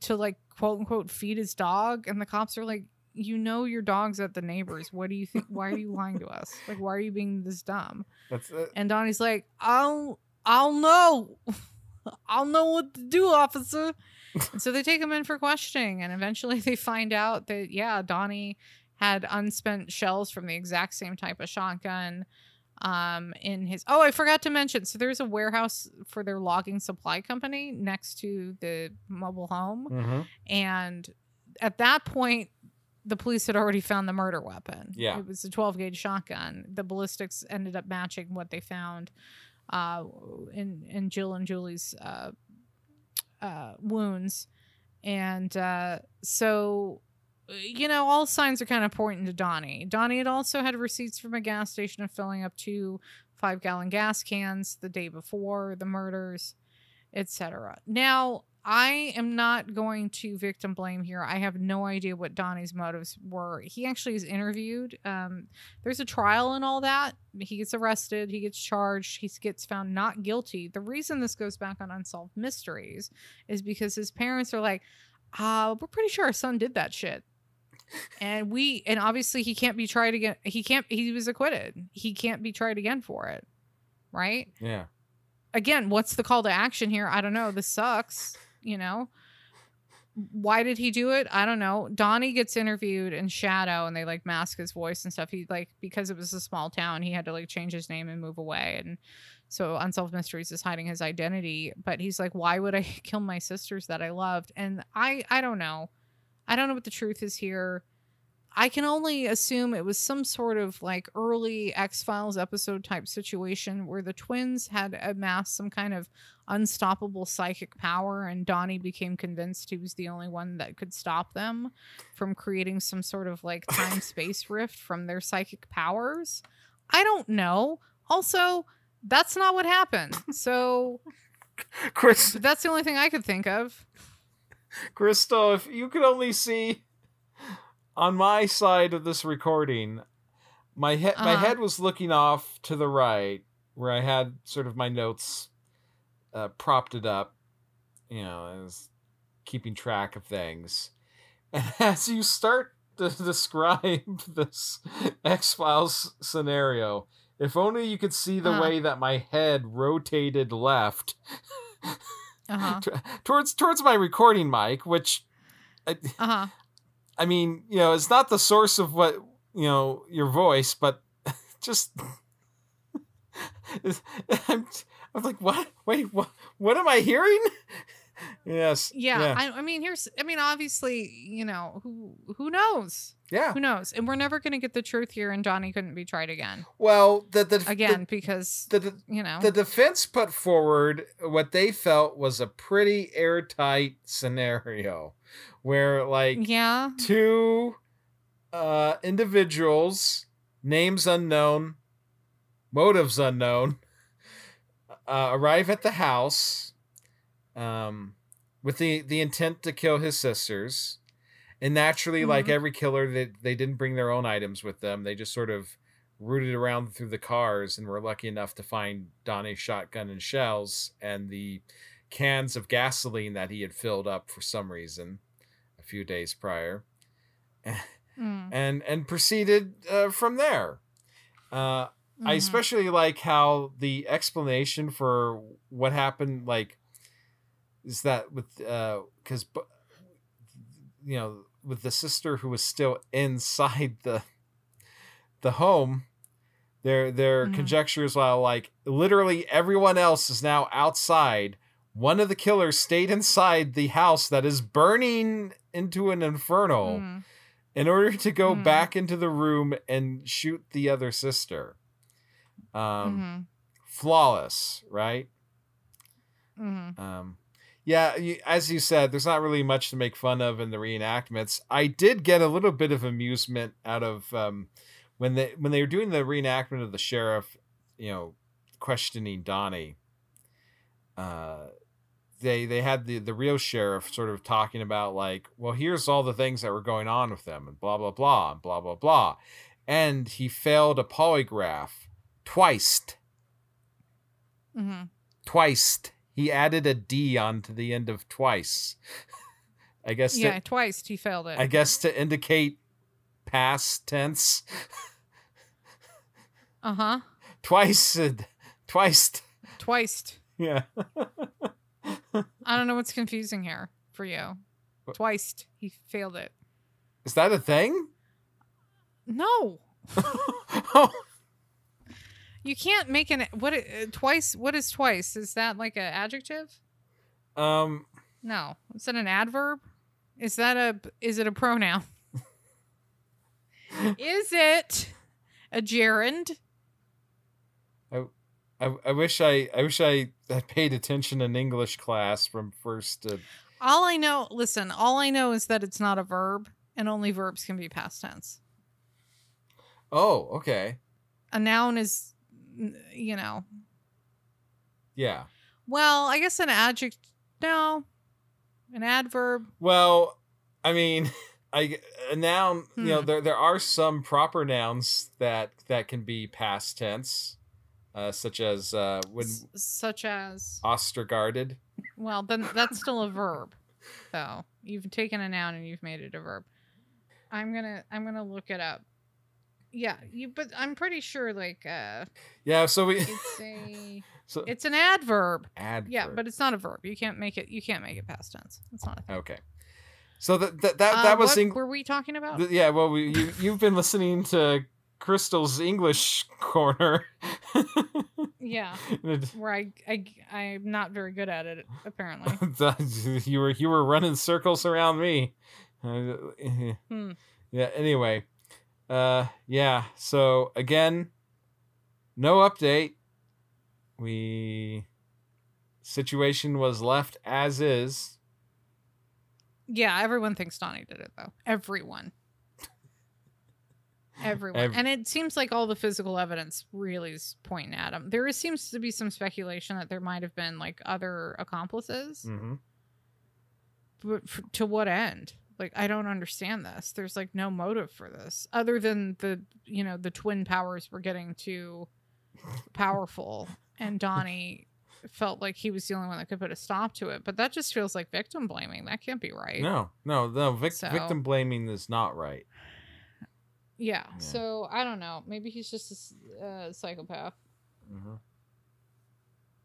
to like quote unquote feed his dog, and the cops are like. You know your dog's at the neighbors. What do you think? Why are you lying to us? Like, why are you being this dumb? That's uh, And Donnie's like, I'll, I'll know, I'll know what to do, officer. and so they take him in for questioning, and eventually they find out that yeah, Donnie had unspent shells from the exact same type of shotgun um in his oh i forgot to mention so there's a warehouse for their logging supply company next to the mobile home Mm-hmm. and at that point the police had already found the murder weapon Yeah. it was a 12 gauge shotgun the ballistics ended up matching what they found uh in in jill and julie's uh uh wounds and uh so you know all signs are kind of pointing to donnie donnie had also had receipts from a gas station of filling up two five gallon gas cans the day before the murders etc now I am not going to victim blame here. I have no idea what Donnie's motives were. He actually is interviewed. Um, there's a trial and all that. He gets arrested. He gets charged. He gets found not guilty. The reason this goes back on Unsolved Mysteries is because his parents are like, uh, we're pretty sure our son did that shit. And we, and obviously he can't be tried again. He can't, he was acquitted. He can't be tried again for it. Right? Yeah. again, what's the call to action here? I don't know. This sucks, you know. Why did he do it? I don't know. Donnie gets interviewed in shadow and they like mask his voice and stuff. He like because it was a small town, he had to like change his name and move away. And so Unsolved Mysteries is hiding his identity. But he's like, Why would I kill my sisters that I loved? And I I don't know. I don't know what the truth is here. I can only assume it was some sort of like early X Files episode type situation where the twins had amassed some kind of unstoppable psychic power, and Donnie became convinced he was the only one that could stop them from creating some sort of like time space rift from their psychic powers. I don't know. Also, that's not what happened. So Chris, that's the only thing I could think of. Crystal, if you could only see on my side of this recording, my head my Uh-huh. head was looking off to the right, where I had sort of my notes uh, propped it up. You know, I was keeping track of things, and as you start to describe this X Files scenario, if only you could see the Uh-huh. way that my head rotated left. Uh-huh. t- towards towards my recording mic, which I, Uh-huh. I mean, you know, it's not the source of what you know your voice, but just I'm, I'm like, what? Wait, what? What am I hearing? Yes. Yeah, Yeah. I, I mean, here's, I mean, obviously, you know, who who knows? yeah. Who knows? And we're never going to get the truth here, and Donnie couldn't be tried again, Well, the the again, because the, the, you know, the defense put forward what they felt was a pretty airtight scenario, where like yeah, two uh, individuals, names unknown, motives unknown, uh, arrive at the house um, with the, the intent to kill his sisters. And naturally, like Mhm. every killer, they, they didn't bring their own items with them. They just sort of rooted around through the cars and were lucky enough to find Donnie's shotgun and shells and the cans of gasoline that he had filled up for some reason a few days prior Mm, and and proceeded uh, from there. Uh, I mhm. especially like how the explanation for what happened, like, is that with uh, because you know with the sister who was still inside the the home. Their their Mhm. conjectures while like literally everyone else is now outside. One of the killers stayed inside the house that is burning into an inferno Mm, in order to go Mhm. back into the room and shoot the other sister. Um, mhm, flawless, right? mhm. Um, yeah, as you said, there's not really much to make fun of in the reenactments. I did get a little bit of amusement out of um, when they when they were doing the reenactment of the sheriff, you know, questioning Donnie. Uh, they they had the the real sheriff sort of talking about like, well, here's all the things that were going on with them, and blah blah blah, and blah blah blah, and he failed a polygraph twice. Mm-hmm. Twice. He added a D onto the end of twice. I guess to, Yeah, twice he failed it. I guess to indicate past tense. uh huh. Twice. Twice. Twice. Yeah. I don't know what's confusing here for you. Twice he failed it. Is that a thing? No, oh, you can't make an what uh, twice. What is twice? Is that like an adjective? um, No, is that an adverb? Is that a is it a pronoun? is it a gerund? I, I wish I I wish I had paid attention in English class from first to All I know, listen, all I know is that it's not a verb, and only verbs can be past tense. oh okay A noun is, you know, yeah well, I guess an adjective. No, an adverb. well I mean I a noun you know Hmm. there there are some proper nouns that that can be past tense uh, such as uh, when s- such as ostergarded well, then that's still a verb, though. You've taken a noun and you've made it a verb. I'm gonna I'm gonna look it up. Yeah, you. But I'm pretty sure like uh, yeah so we it's a so it's an adverb. adverb. Yeah, but it's not a verb. You can't make it. You can't make it past tense. It's not a thing. okay so that that that, Uh, that was what Eng- were we talking about? th- yeah well we, you you've been listening to Crystal's English corner yeah, where I I I'm not very good at it apparently. you were you were running circles around me. Uh, Hmm. Yeah. Anyway, uh, yeah. So again, no update. We situation was left as is. Yeah, everyone thinks Donnie did it though. Everyone. Everyone. Ev- and it seems like all the physical evidence really is pointing at him. There is, seems to be some speculation that there might have been like other accomplices. hmm But f- to what end? Like I don't understand this. There's like no motive for this other than the, you know, the twin powers were getting too powerful and Donnie felt like he was the only one that could put a stop to it. But that just feels like victim blaming. That can't be right. No, no, no. Vic- So- Victim blaming is not right. Yeah. Yeah. So I don't know. Maybe he's just a uh, psychopath, hmm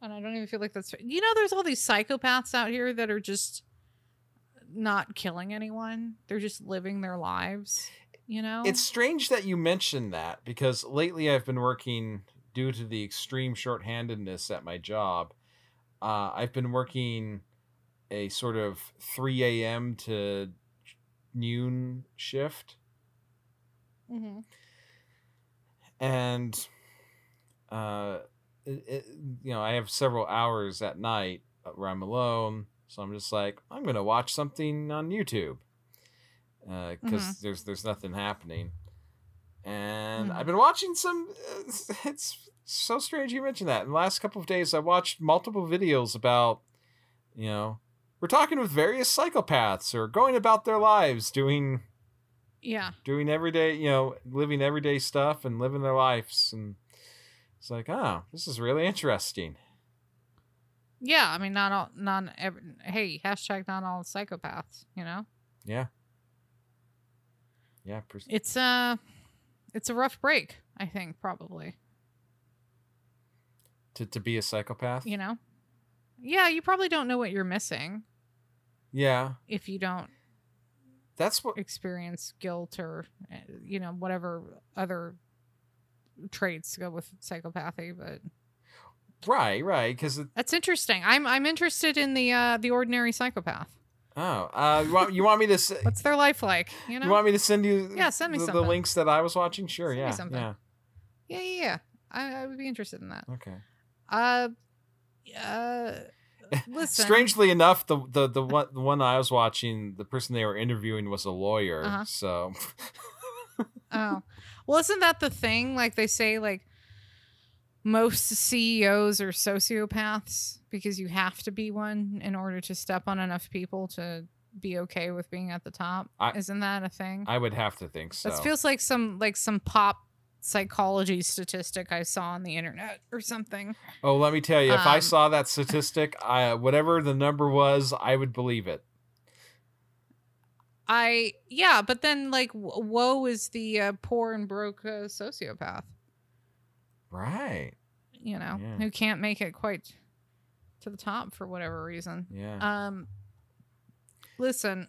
and I don't even feel like that's. You know, there's all these psychopaths out here that are just not killing anyone. They're just living their lives. You know. It's strange that you mentioned that because lately I've been working due to the extreme shorthandedness at my job. Uh, I've been working a sort of 3 a.m. to noon shift, hmm and uh, it, it, you know I have several hours at night where I'm alone, so I'm just like I'm gonna watch something on YouTube because Mhm. there's there's nothing happening, and Mhm. I've been watching some. Uh, it's so strange you mentioned that. In the last couple of days, I watched multiple videos about, you know, we're talking with various psychopaths or going about their lives doing Yeah. doing everyday, you know, living everyday stuff and living their lives. And it's like, oh, this is really interesting. Yeah. I mean, not all. Not every. Hey, hashtag not all psychopaths. You know. Yeah. Yeah. pers- It's uh It's a rough break. I think probably. To, to be a psychopath? You know. Yeah, you probably don't know what you're missing Yeah. if you don't That's what. experience guilt or uh, you know whatever other traits go with psychopathy but Right, right. Because, that's interesting i'm i'm interested in the uh the ordinary psychopath oh, uh, you want, you want me to. s- what's their life like you know You want me to send you Yeah, send me the, the links that I was watching? Sure, Send yeah. something. Yeah. yeah yeah yeah I, I would be interested in that Okay. uh uh listen Strangely enough, the, the the one the one I was watching, the person they were interviewing was a lawyer. Uh-huh. So oh well isn't that the thing like they say like most ceos are sociopaths because you have to be one in order to step on enough people to be okay with being at the top I- isn't that a thing I would have to think so. That feels like some like some pop psychology statistic I saw on the internet or something. oh, let me tell you, if I Um, saw that statistic, I whatever the number was, I would believe it. I yeah, but then like woe is the uh, poor and broke uh, sociopath, Right. you know, Yeah. who can't make it quite to the top for whatever reason. Yeah. Um listen,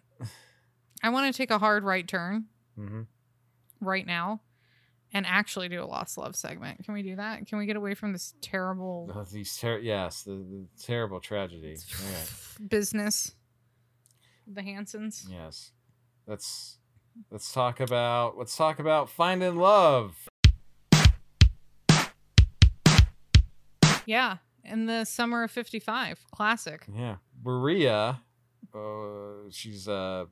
I want to take a hard right turn hmm right now and actually do a lost love segment. Can we do that? Can we get away from this terrible These ter- yes, the, the terrible tragedy. Right. business? The Hansens. Yes. Let's let's talk about let's talk about finding love. Yeah, in the summer of '55, classic. Yeah. Maria uh she's uh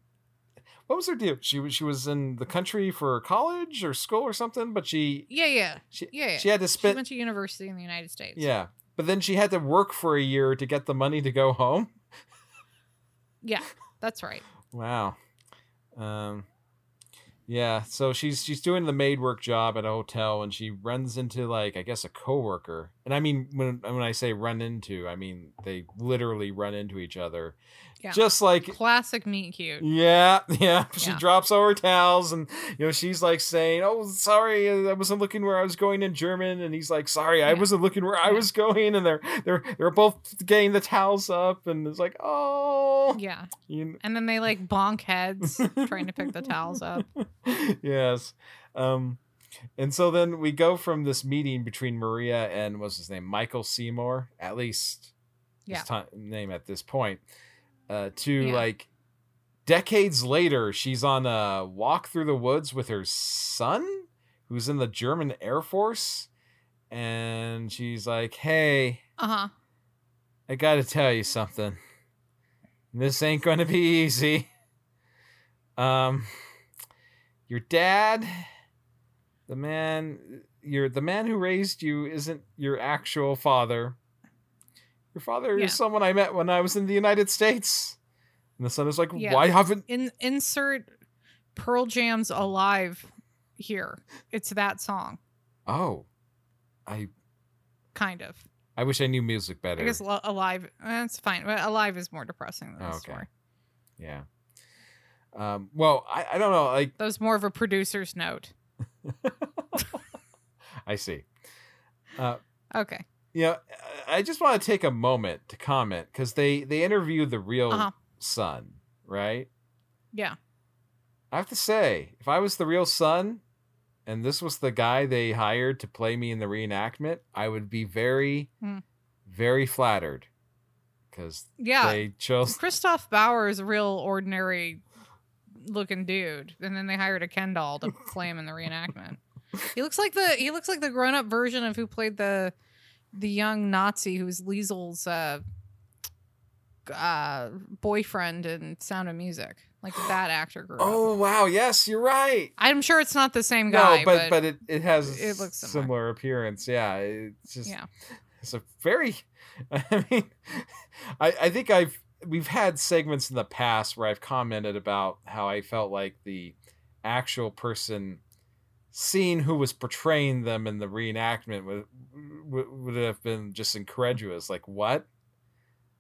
what was her deal? She was she was in the country for college or school or something, but she Yeah, yeah, she, yeah. yeah. she had to She spend went to university in the United States. Yeah. But then she had to work for a year to get the money to go home. yeah, that's right. Wow. Um yeah, so she's she's doing the maid work job at a hotel and she runs into like I guess a coworker. And I mean when when I say run into, I mean they literally run into each other. Yeah. Just like Classic meet cute. yeah, yeah. She Yeah. drops all her towels, and you know she's like saying, "Oh, sorry, uh, I wasn't looking where I was going in German." And he's like, "Sorry, I wasn't looking where I was going." And they're they're they're both getting the towels up, and it's like, "Oh, Yeah, you and then they like bonk heads trying to pick the towels up. yes. Um, and so then we go from this meeting between Maria and what's his name, Michael Seymour, at least Yeah. his ti- name at this point, uh, to Yeah. like decades later, she's on a walk through the woods with her son, who's in the German Air Force, and she's like, "Hey, Uh huh. I got to tell you something. This ain't going to be easy. Um your dad, the man your the man who raised you isn't your actual father. Your father Yeah. is someone I met when I was in the United States." And the son is like, Yeah. "Why haven't In insert Pearl Jam's "Alive" here. It's that song, Oh. I kind of. I wish I knew music better. I guess Lo- "Alive." That's fine. But "Alive" is more depressing than Oh, okay. story. yeah. Um well, I, I don't know, like That was more of a producer's note. I see. Okay. Yeah, I just want to take a moment to comment because they they interview the real Uh huh. son, right? Yeah. I have to say, if I was the real son, and this was the guy they hired to play me in the reenactment, I would be very, Hmm. very flattered because Yeah. they chose. Christoph Bauer is a real ordinary looking dude, and then they hired a Ken doll to play him in the reenactment. He looks like the he looks like the grown up version of who played the the young Nazi who was Liesl's uh, uh, boyfriend in Sound of Music. Like that actor grew up. Oh wow! Yes, you're right. I'm sure it's not the same guy, no, but but, it, it has it looks similar. similar. appearance. Yeah, it's just yeah, it's a very i mean I, I think i've we've had segments in the past where i've commented about how i felt like the actual person seeing who was portraying them in the reenactment would would, have been just incredulous like what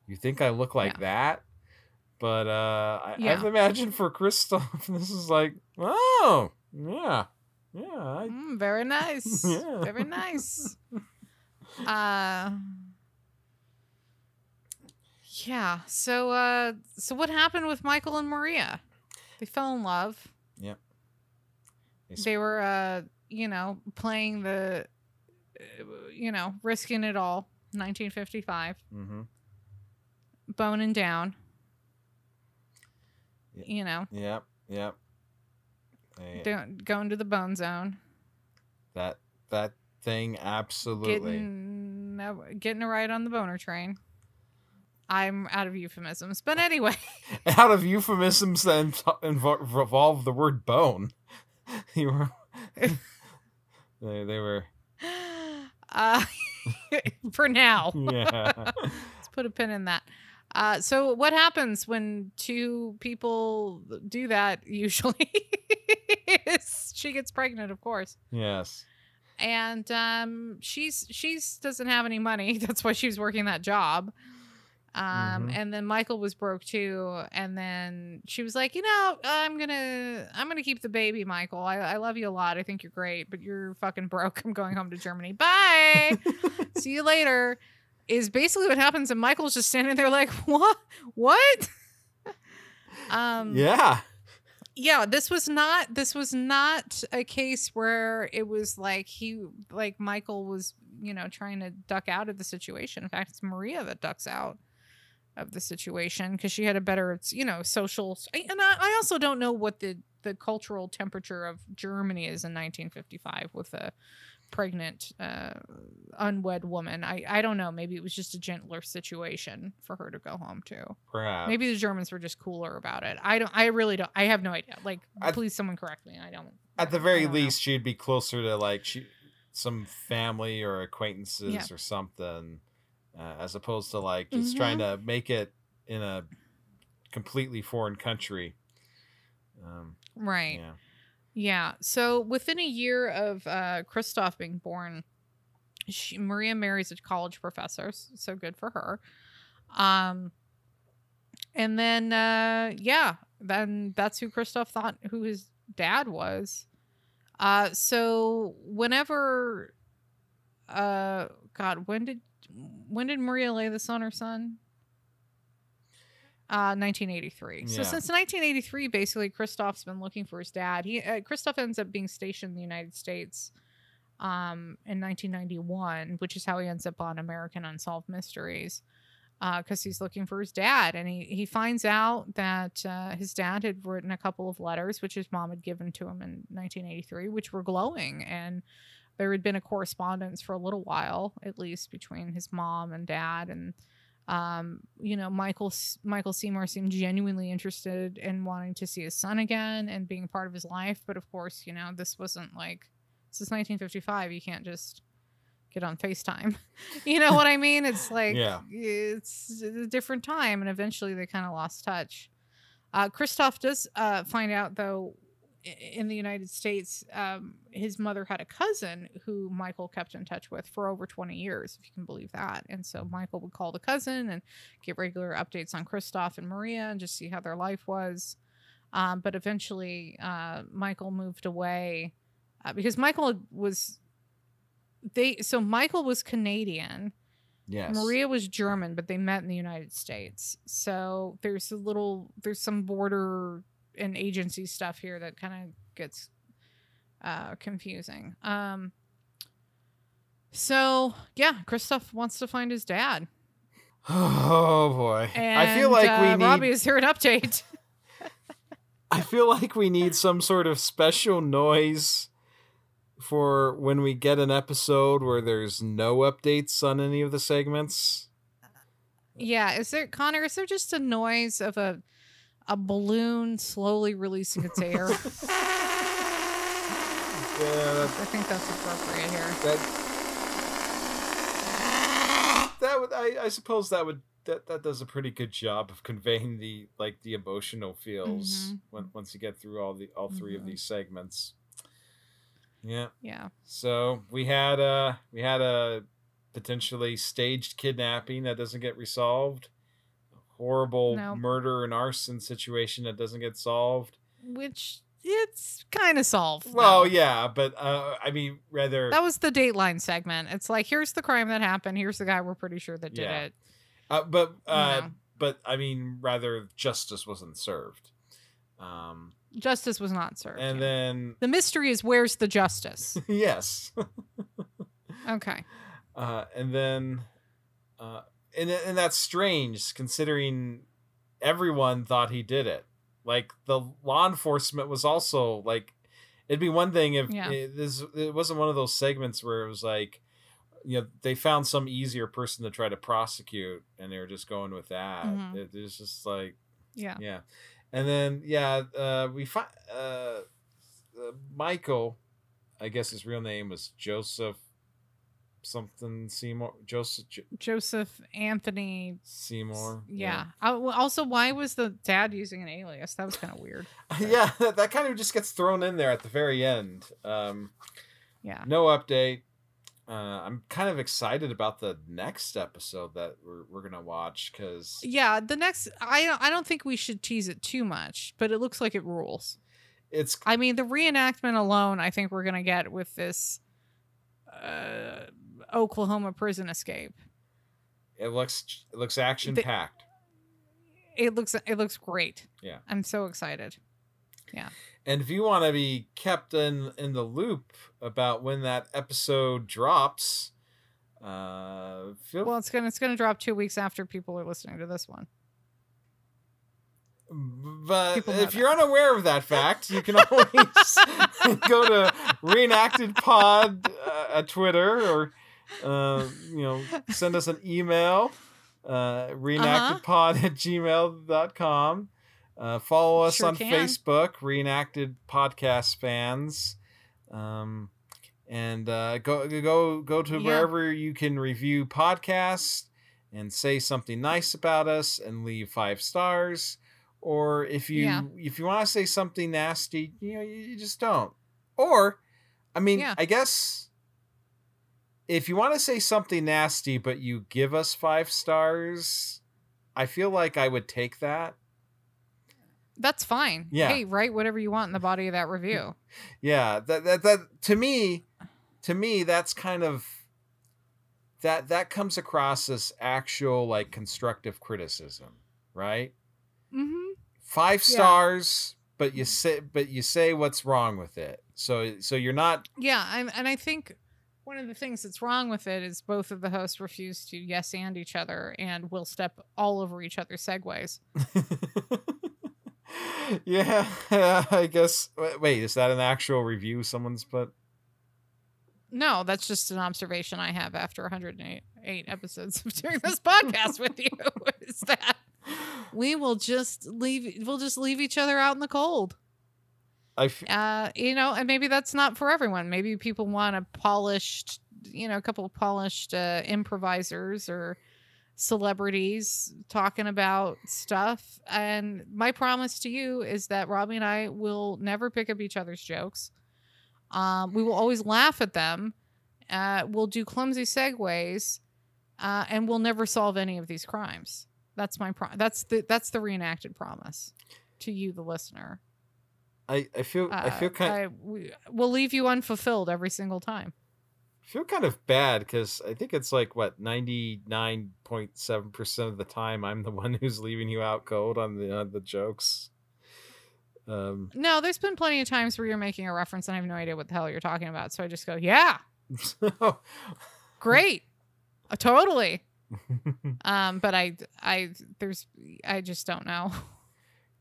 you think i look like Yeah. that but uh I, Yeah. i've imagined for christoph this is like oh yeah yeah I, Mm, very nice, Yeah. very nice. Uh, yeah. So, uh, so what happened with Michael and Maria? They fell in love. Yep. They They were, uh, you know, playing the, uh, you know, risking it all. 1955, mm-hmm. boning down. Yeah. You know, Yep, yep. Doing, going to the bone zone, that that thing absolutely. getting getting a ride on the boner train. I'm out of euphemisms, but anyway. Out of euphemisms that involve the word bone. you were. they, they were. uh, for now, Yeah. let's put a pin in that. Uh, so, what happens when two people do that? Usually, is she gets pregnant, of course, yes. and um, she's she's doesn't have any money. That's why she was working that job. Um, Mhm. and then Michael was broke too, and then she was like, you know, I'm gonna I'm gonna keep the baby, Michael. I, I love you a lot. I think you're great, but you're fucking broke. I'm going home to Germany. Bye. See you later. Is basically what happens, and Michael's just standing there like, what? What? um, Yeah. yeah this was not this was not a case where it was like he like michael was you know trying to duck out of the situation in fact it's maria that ducks out of the situation because she had a better you know social and I, I also don't know what the the cultural temperature of germany is in 1955 with a pregnant uh unwed woman i i don't know maybe it was just a gentler situation for her to go home to Perhaps. Maybe the Germans were just cooler about it. I don't. I really don't. I have no idea. Like, I- please, someone correct me. I don't. At the very don't know. least, she'd be closer to like she, some family or acquaintances Yeah. or something, uh, as opposed to like just trying Mm-hmm. to make it in a completely foreign country. Um, Right. yeah. Yeah. So within a year of uh, Christoph being born, she, Maria marries a college professor. So good for her. Um, and then uh, yeah, then that's who Christoph thought who his dad was. Uh, so whenever, uh, God, when did when did Maria lay this on her son? Uh, 1983. So since 1983, basically, Christoph's been looking for his dad. He uh, Christoph ends up being stationed in the United States um, in 1991, which is how he ends up on American Unsolved Mysteries because he's looking for his dad. And he, he finds out that uh, his dad had written a couple of letters, which his mom had given to him in 1983, which were glowing. And there had been a correspondence for a little while, at least, between his mom and dad. And um, you know, Michael Michael Seymour seemed genuinely interested in wanting to see his son again and being part of his life. But of course, you know, this wasn't like this is 1955. You can't just get on FaceTime. you know what I mean? It's like Yeah. it's a different time, and eventually they kind of lost touch. Uh, Christoph does uh, find out though in the United States, um, his mother had a cousin who Michael kept in touch with for over 20 years, if you can believe that. And so Michael would call the cousin and get regular updates on Christoph and Maria and just see how their life was. Um, but eventually, uh, Michael moved away uh, because Michael was they. So Michael was Canadian. Yes. Maria was German, but they met in the United States. So there's a little, there's some border and agency stuff here that kind of gets uh, confusing. Um, so yeah, Christoph wants to find his dad. Oh boy. And, I feel like we uh, need. Robbie is here an update. I feel like we need some sort of special noise for when we get an episode where there's no updates on any of the segments. yeah, is there Connor? Is there just a noise of a a balloon slowly releasing its air? Yeah, I think that's appropriate here. that that would I, I suppose that would that that does a pretty good job of conveying the like the emotional feels Mhm. when, once you get through all the all 3 of Mhm. these segments. Yeah. Yeah. So we had a we had a potentially staged kidnapping that doesn't get resolved. Horrible No. murder and arson situation that doesn't get solved. Which it's kind of solved. Well, though. yeah, but uh, I mean, rather That was the Dateline segment. It's like, here's the crime that happened. Here's the guy we're pretty sure that did Yeah. it. Uh, but uh, but I mean, rather justice wasn't served. Um, Justice was not served. and yeah. then the mystery is where's the justice? yes, Okay. uh, and then uh, and and that's strange considering everyone thought he did it. Like the law enforcement was also like, it'd be one thing if Yeah. it, this it wasn't one of those segments where it was like. You know, they found some easier person to try to prosecute, and they were just going with that. Mhm. It, it's just like, Yeah. Yeah, and then yeah, uh, we find uh, uh, Michael. I guess his real name was Joseph something Seymour. Joseph Joseph Anthony. Seymour. Yeah. Uh, well, also, why was the dad using an alias? That was kind of weird. yeah, yeah. That, that kind of just gets thrown in there at the very end. Um, Yeah. no update. Uh, I'm kind of excited about the next episode that we're, we're gonna watch because Yeah. The next, I don't, I don't think we should tease it too much, but it looks like it rules. it's I mean, the reenactment alone, I think we're gonna get with this uh, Oklahoma prison escape. it looks it looks action packed. It looks, it looks great. Yeah. I'm so excited. Yeah. And if you want to be kept in in the loop about when that episode drops, uh, feel Well, it's gonna it's gonna drop two weeks after people are listening to this one. But if that. you're unaware of that fact, you can always go to Reenacted Pod uh, at Twitter or, uh, you know, send us an email, uh, reenactedpod at gmail.com. Uh, follow us Sure on can. Facebook, Reenacted Podcast Fans. Um, and uh, go go go to Yeah. wherever you can review podcasts and say something nice about us and leave five stars or if you Yeah. if you want to say something nasty you know you, you just don't or i mean Yeah. i guess if you want to say something nasty but you give us five stars i feel like i would take that That's fine. Yeah. Hey, write whatever you want in the body of that review. yeah that that, that to me to me that's kind of that that comes across as actual like constructive criticism right mm-hmm. five Yeah. stars but you say but you say what's wrong with it so so you're not Yeah, I'm, and I think one of the things that's wrong with it is both of the hosts refuse to yes and each other and will step all over each other's segues. yeah i guess wait is that an actual review someone's put No, that's just an observation I have after 108 episodes of doing this podcast with you. Is that we will just leave we'll just leave each other out in the cold. I f- Uh, you know, and maybe that's not for everyone. Maybe people want a polished, you know, a couple of polished uh, improvisers or celebrities talking about stuff. And my promise to you is that Robbie and I will never pick up each other's jokes. Um, we will always laugh at them. Uh, we'll do clumsy segues, uh, and we'll never solve any of these crimes. That's my pro- that's the that's the reenacted promise to you, the listener. I, I feel I feel Uh, kind I, we, we'll leave you unfulfilled every single time. feel kind of bad because I think it's like what ninety nine point seven percent of the time I'm the one who's leaving you out cold on the on the jokes. Um, No, there's been plenty of times where you're making a reference and I have no idea what the hell you're talking about. So I just go, yeah, great, uh, totally. Um, but I, I, there's, I just don't know.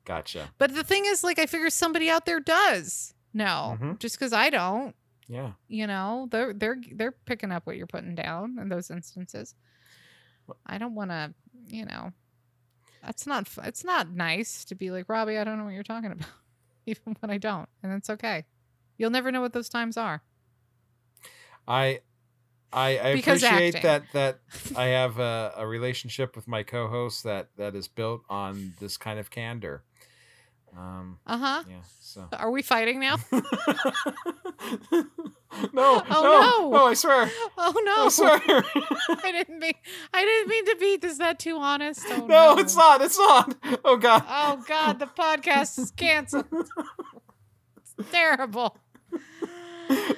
Gotcha. But the thing is, like, I figure somebody out there does know, Mhm. just because I don't. Yeah. You know, they're they're they're picking up what you're putting down in those instances. I don't want to, you know, that's not it's not nice to be like Robbie. I don't know what you're talking about, even when I don't, and it's okay. You'll never know what those times are. I I, I appreciate acting. that that I have a, a relationship with my co-host that that is built on this kind of candor. Um, Uh huh. yeah. So Are we fighting now? no, Oh, no, no. no! I swear, Oh no. I no! swear. I didn't mean I didn't mean to be. Is that too honest? Oh, no, it's not. It's not. Oh God. Oh God, the podcast is canceled. it's terrible.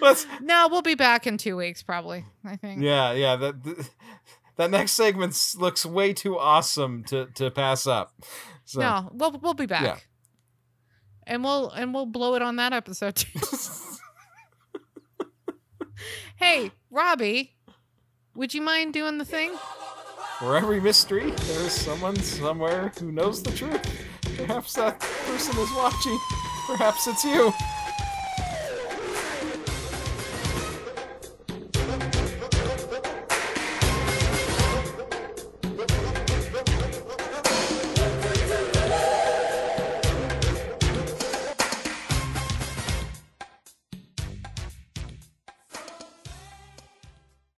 Let's. No, we'll be back in two weeks, probably. I think. Yeah, yeah. That th- that next segment looks way too awesome to to pass up. So. No, we'll we'll be back. Yeah. And we'll and we'll blow it on that episode too. hey, Robbie, would you mind doing the thing? For every mystery, there is someone somewhere who knows the truth. Perhaps that person is watching. Perhaps it's you.